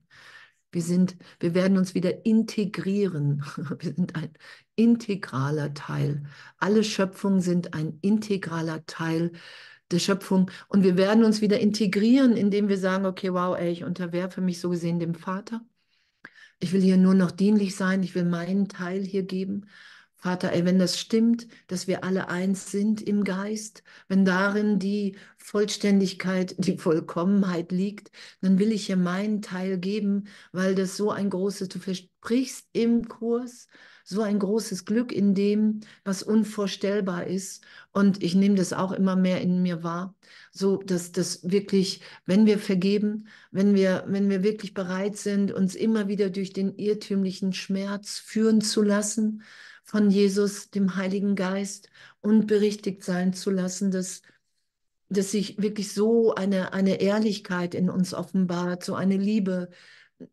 Wir sind, wir werden uns wieder integrieren. Wir sind ein integraler Teil. Alle Schöpfungen sind ein integraler Teil der Schöpfung und wir werden uns wieder integrieren, indem wir sagen, okay, wow, ey, ich unterwerfe mich so gesehen dem Vater. Ich will hier nur noch dienlich sein, ich will meinen Teil hier geben. Vater, ey, wenn das stimmt, dass wir alle eins sind im Geist, wenn darin die Vollständigkeit, die Vollkommenheit liegt, dann will ich hier meinen Teil geben, weil das so ein großes, du versprichst im Kurs, so ein großes Glück in dem, was unvorstellbar ist. Und ich nehme das auch immer mehr in mir wahr, so dass das wirklich, wenn wir vergeben, wenn wir, wenn wir wirklich bereit sind, uns immer wieder durch den irrtümlichen Schmerz führen zu lassen, von Jesus, dem Heiligen Geist und berichtigt sein zu lassen, dass, dass sich wirklich so eine, eine Ehrlichkeit in uns offenbart, so eine Liebe.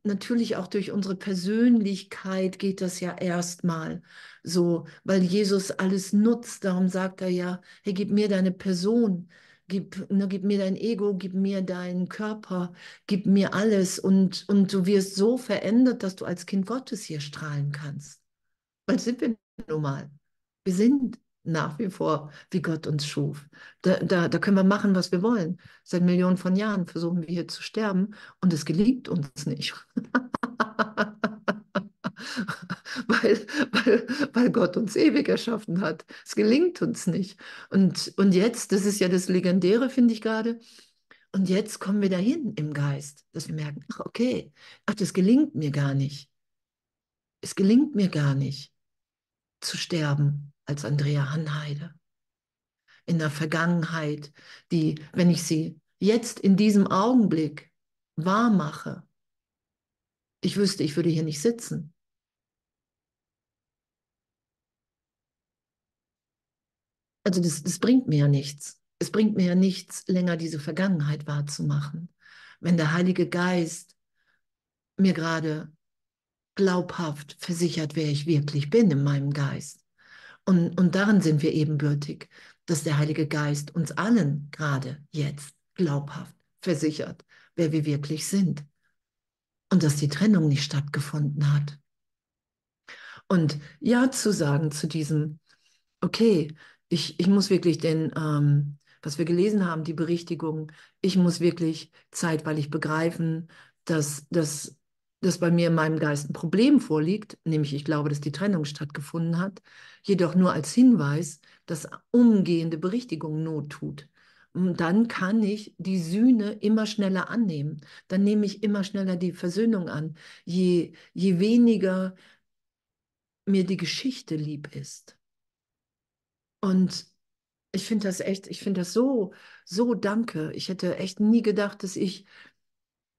Natürlich auch durch unsere Persönlichkeit geht das ja erstmal so, weil Jesus alles nutzt. Darum sagt er ja, hey, gib mir deine Person, gib, ne, gib mir dein Ego, gib mir deinen Körper, gib mir alles und, und du wirst so verändert, dass du als Kind Gottes hier strahlen kannst. Weil sind wir nun mal. Wir sind nach wie vor, wie Gott uns schuf. Da, da, da können wir machen, was wir wollen. Seit Millionen von Jahren versuchen wir hier zu sterben und es gelingt uns nicht. weil, weil, weil Gott uns ewig erschaffen hat. Es gelingt uns nicht. Und, und jetzt, das ist ja das Legendäre, finde ich gerade, und jetzt kommen wir dahin im Geist, dass wir merken, ach okay, ach, das gelingt mir gar nicht. Es gelingt mir gar nicht zu sterben als Andrea Hanheide. In der Vergangenheit, die, wenn ich sie jetzt in diesem Augenblick wahr mache, ich wüsste, ich würde hier nicht sitzen. Also das, das bringt mir ja nichts. Es bringt mir ja nichts, länger diese Vergangenheit wahrzumachen. Wenn der Heilige Geist mir gerade glaubhaft versichert, wer ich wirklich bin in meinem Geist. Und, und darin sind wir ebenbürtig, dass der Heilige Geist uns allen gerade jetzt glaubhaft versichert, wer wir wirklich sind. Und dass die Trennung nicht stattgefunden hat. Und ja zu sagen zu diesem, okay, ich, ich muss wirklich den, ähm, was wir gelesen haben, die Berichtigung, ich muss wirklich zeitweilig begreifen, dass, dass dass bei mir in meinem Geist ein Problem vorliegt, nämlich ich glaube, dass die Trennung stattgefunden hat, jedoch nur als Hinweis, dass umgehende Berichtigung Not tut. Und dann kann ich die Sühne immer schneller annehmen. Dann nehme ich immer schneller die Versöhnung an. Je, je weniger mir die Geschichte lieb ist. Und ich finde das echt, ich finde das so, so danke. Ich hätte echt nie gedacht, dass ich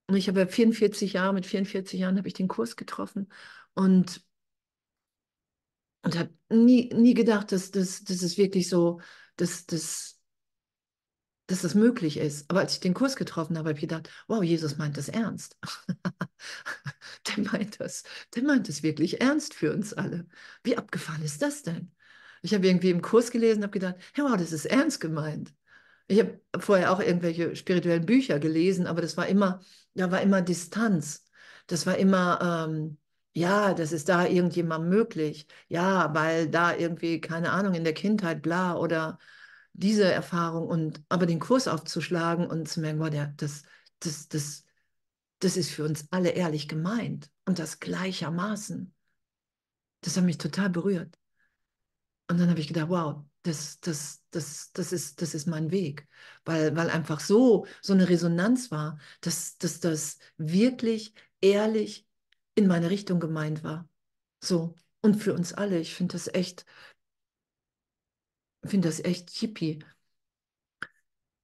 ich habe 44 Jahre, mit 44 Jahren habe ich den Kurs getroffen und, und habe nie, nie gedacht, dass, dass, dass es wirklich so, dass, dass, dass das möglich ist. Aber als ich den Kurs getroffen habe, habe ich gedacht, wow, Jesus meint das ernst. der meint das, der meint das wirklich ernst für uns alle. Wie abgefahren ist das denn? Ich habe irgendwie im Kurs gelesen, habe gedacht, hey, wow, das ist ernst gemeint. Ich habe vorher auch irgendwelche spirituellen Bücher gelesen, aber das war immer, da war immer Distanz. Das war immer, ähm, ja, das ist da irgendjemand möglich. Ja, weil da irgendwie, keine Ahnung, in der Kindheit, bla, oder diese Erfahrung und aber den Kurs aufzuschlagen und zu merken, boah, der, das, das, das, das ist für uns alle ehrlich gemeint und das gleichermaßen. Das hat mich total berührt. Und dann habe ich gedacht, wow, das, das, das, das, ist, das ist mein Weg, weil, weil einfach so, so eine Resonanz war, dass, dass das wirklich ehrlich in meine Richtung gemeint war. So, und für uns alle, ich finde das echt, finde das echt hippie.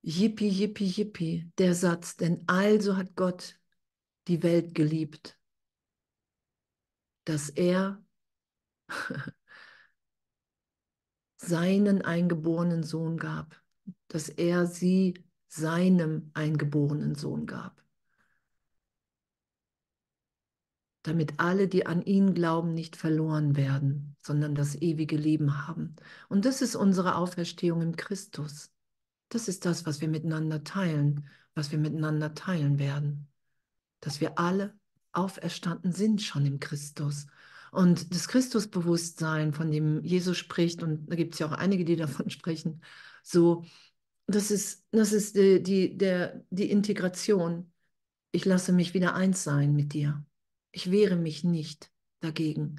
Yippie, yippie, yippie, der Satz, denn also hat Gott die Welt geliebt, dass er seinen eingeborenen Sohn gab, dass er sie seinem eingeborenen Sohn gab, damit alle, die an ihn glauben, nicht verloren werden, sondern das ewige Leben haben. Und das ist unsere Auferstehung in Christus. Das ist das, was wir miteinander teilen, was wir miteinander teilen werden. Dass wir alle auferstanden sind schon im Christus. Und das Christusbewusstsein, von dem Jesus spricht, und da gibt es ja auch einige, die davon sprechen, so, das ist, das ist die, die, der, die Integration. Ich lasse mich wieder eins sein mit dir. Ich wehre mich nicht dagegen,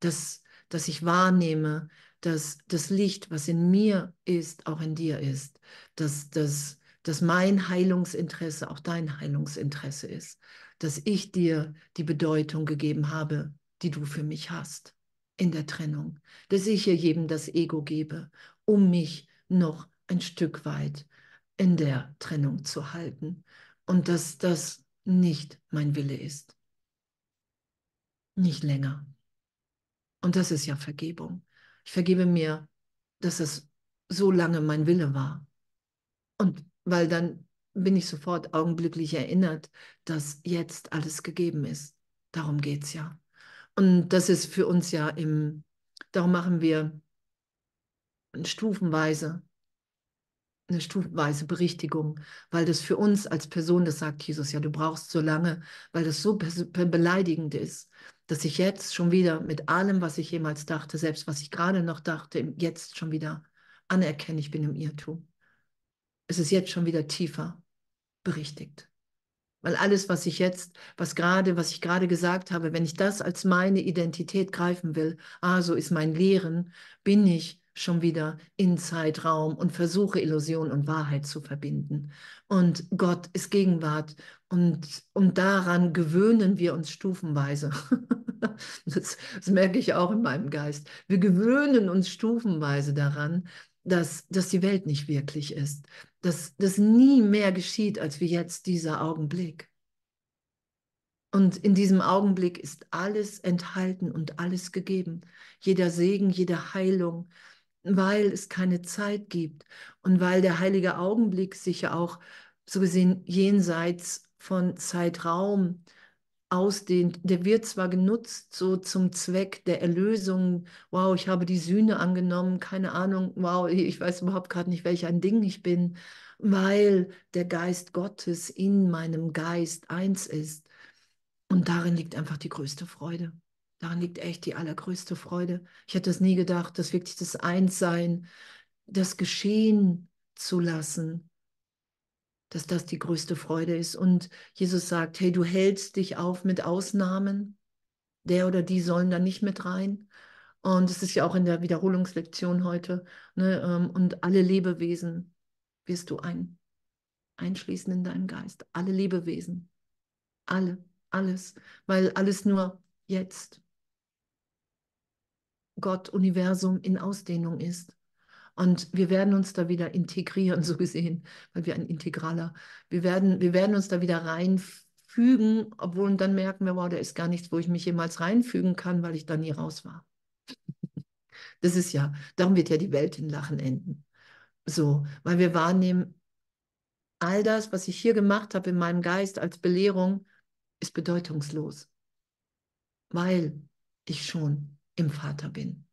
dass, dass ich wahrnehme, dass das Licht, was in mir ist, auch in dir ist. Dass, dass, dass mein Heilungsinteresse auch dein Heilungsinteresse ist. Dass ich dir die Bedeutung gegeben habe, die du für mich hast in der Trennung. Dass ich hier jedem das Ego gebe, um mich noch ein Stück weit in der Trennung zu halten. Und dass das nicht mein Wille ist. Nicht länger. Und das ist ja Vergebung. Ich vergebe mir, dass es so lange mein Wille war. Und weil dann bin ich sofort augenblicklich erinnert, dass jetzt alles gegeben ist. Darum geht es ja. Und das ist für uns ja im, darum machen wir stufenweise, eine stufenweise Berichtigung, weil das für uns als Person, das sagt Jesus ja, du brauchst so lange, weil das so beleidigend ist, dass ich jetzt schon wieder mit allem, was ich jemals dachte, selbst was ich gerade noch dachte, jetzt schon wieder anerkenne, ich bin im Irrtum. Es ist jetzt schon wieder tiefer berichtigt. Weil alles, was ich jetzt, was gerade, was ich gerade gesagt habe, wenn ich das als meine Identität greifen will, ah, so ist mein Lehren, bin ich schon wieder in Zeitraum und versuche Illusion und Wahrheit zu verbinden. Und Gott ist Gegenwart und, und daran gewöhnen wir uns stufenweise. das, das merke ich auch in meinem Geist. Wir gewöhnen uns stufenweise daran, dass, dass die Welt nicht wirklich ist, dass das nie mehr geschieht, als wie jetzt dieser Augenblick. Und in diesem Augenblick ist alles enthalten und alles gegeben. Jeder Segen, jede Heilung, weil es keine Zeit gibt und weil der heilige Augenblick sich ja auch so gesehen jenseits von Zeitraum ausdehnt. Der wird zwar genutzt so zum Zweck der Erlösung, wow, ich habe die Sühne angenommen, keine Ahnung, wow, ich weiß überhaupt gerade nicht, welch ein Ding ich bin, weil der Geist Gottes in meinem Geist eins ist. Und darin liegt einfach die größte Freude. Darin liegt echt die allergrößte Freude. Ich hätte es nie gedacht, dass wirklich das Einssein, das Geschehen zu lassen, dass das die größte Freude ist. Und Jesus sagt, hey, du hältst dich auf mit Ausnahmen. Der oder die sollen da nicht mit rein. Und es ist ja auch in der Wiederholungslektion heute. Ne, ähm, und alle Lebewesen wirst du ein, einschließen in deinem Geist. Alle Lebewesen. Alle, alles. Weil alles nur jetzt Gott, Universum in Ausdehnung ist. Und wir werden uns da wieder integrieren, so gesehen, weil wir ein Integraler, wir werden, wir werden uns da wieder reinfügen, obwohl dann merken wir, wow, da ist gar nichts, wo ich mich jemals reinfügen kann, weil ich da nie raus war. Das ist ja, darum wird ja die Welt in Lachen enden. So, weil wir wahrnehmen, all das, was ich hier gemacht habe in meinem Geist als Belehrung, ist bedeutungslos, weil ich schon im Vater bin,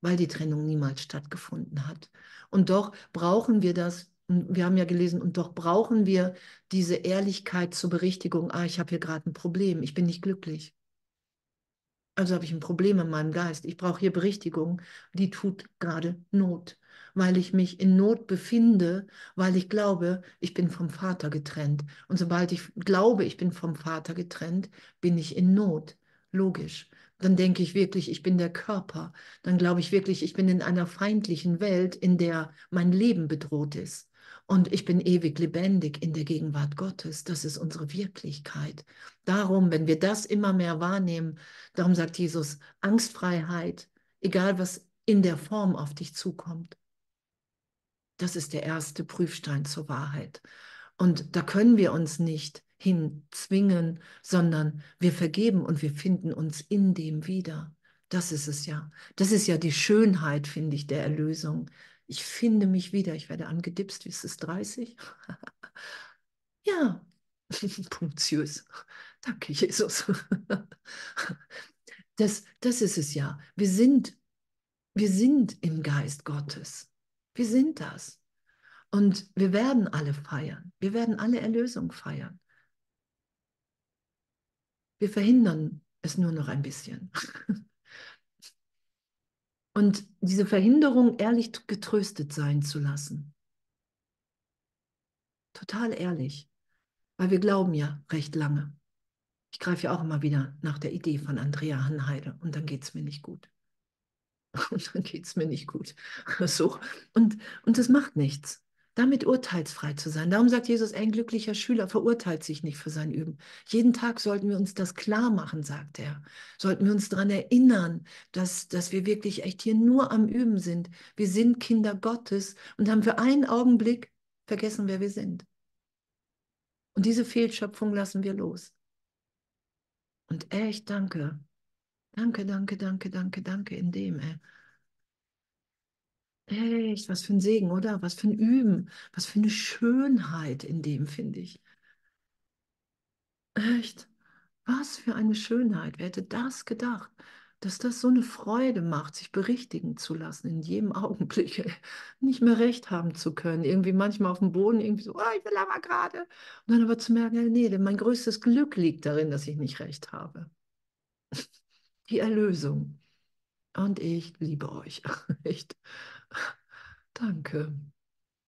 weil die Trennung niemals stattgefunden hat. Und doch brauchen wir das, wir haben ja gelesen, und doch brauchen wir diese Ehrlichkeit zur Berichtigung, ah, ich habe hier gerade ein Problem, ich bin nicht glücklich. Also habe ich ein Problem in meinem Geist. Ich brauche hier Berichtigung, die tut gerade Not, weil ich mich in Not befinde, weil ich glaube, ich bin vom Vater getrennt. Und sobald ich glaube, ich bin vom Vater getrennt, bin ich in Not. Logisch dann denke ich wirklich, ich bin der Körper. Dann glaube ich wirklich, ich bin in einer feindlichen Welt, in der mein Leben bedroht ist. Und ich bin ewig lebendig in der Gegenwart Gottes. Das ist unsere Wirklichkeit. Darum, wenn wir das immer mehr wahrnehmen, darum sagt Jesus, Angstfreiheit, egal was in der Form auf dich zukommt. Das ist der erste Prüfstein zur Wahrheit. Und da können wir uns nicht hinzwingen, sondern wir vergeben und wir finden uns in dem wieder. Das ist es ja. Das ist ja die Schönheit, finde ich, der Erlösung. Ich finde mich wieder. Ich werde angedipst. Wie ist es 30? ja, punktiös. Danke, Jesus. das, das ist es ja. Wir sind, wir sind im Geist Gottes. Wir sind das. Und wir werden alle feiern. Wir werden alle Erlösung feiern. Wir verhindern es nur noch ein bisschen. Und diese Verhinderung ehrlich getröstet sein zu lassen. Total ehrlich. Weil wir glauben ja recht lange. Ich greife ja auch immer wieder nach der Idee von Andrea Hanheide und dann geht es mir nicht gut. Und dann geht es mir nicht gut. So. Und, und das macht nichts damit urteilsfrei zu sein. Darum sagt Jesus, ein glücklicher Schüler verurteilt sich nicht für sein Üben. Jeden Tag sollten wir uns das klar machen, sagt er. Sollten wir uns daran erinnern, dass, dass wir wirklich echt hier nur am Üben sind. Wir sind Kinder Gottes und haben für einen Augenblick vergessen, wer wir sind. Und diese Fehlschöpfung lassen wir los. Und echt danke. Danke, danke, danke, danke, danke in dem. Ey. Echt, was für ein Segen, oder? Was für ein Üben, was für eine Schönheit in dem, finde ich. Echt, was für eine Schönheit. Wer hätte das gedacht, dass das so eine Freude macht, sich berichtigen zu lassen in jedem Augenblick, nicht mehr recht haben zu können. Irgendwie manchmal auf dem Boden, irgendwie so, oh, ich will aber gerade. Und dann aber zu merken, nee, mein größtes Glück liegt darin, dass ich nicht recht habe. Die Erlösung. Und ich liebe euch. Echt. Danke.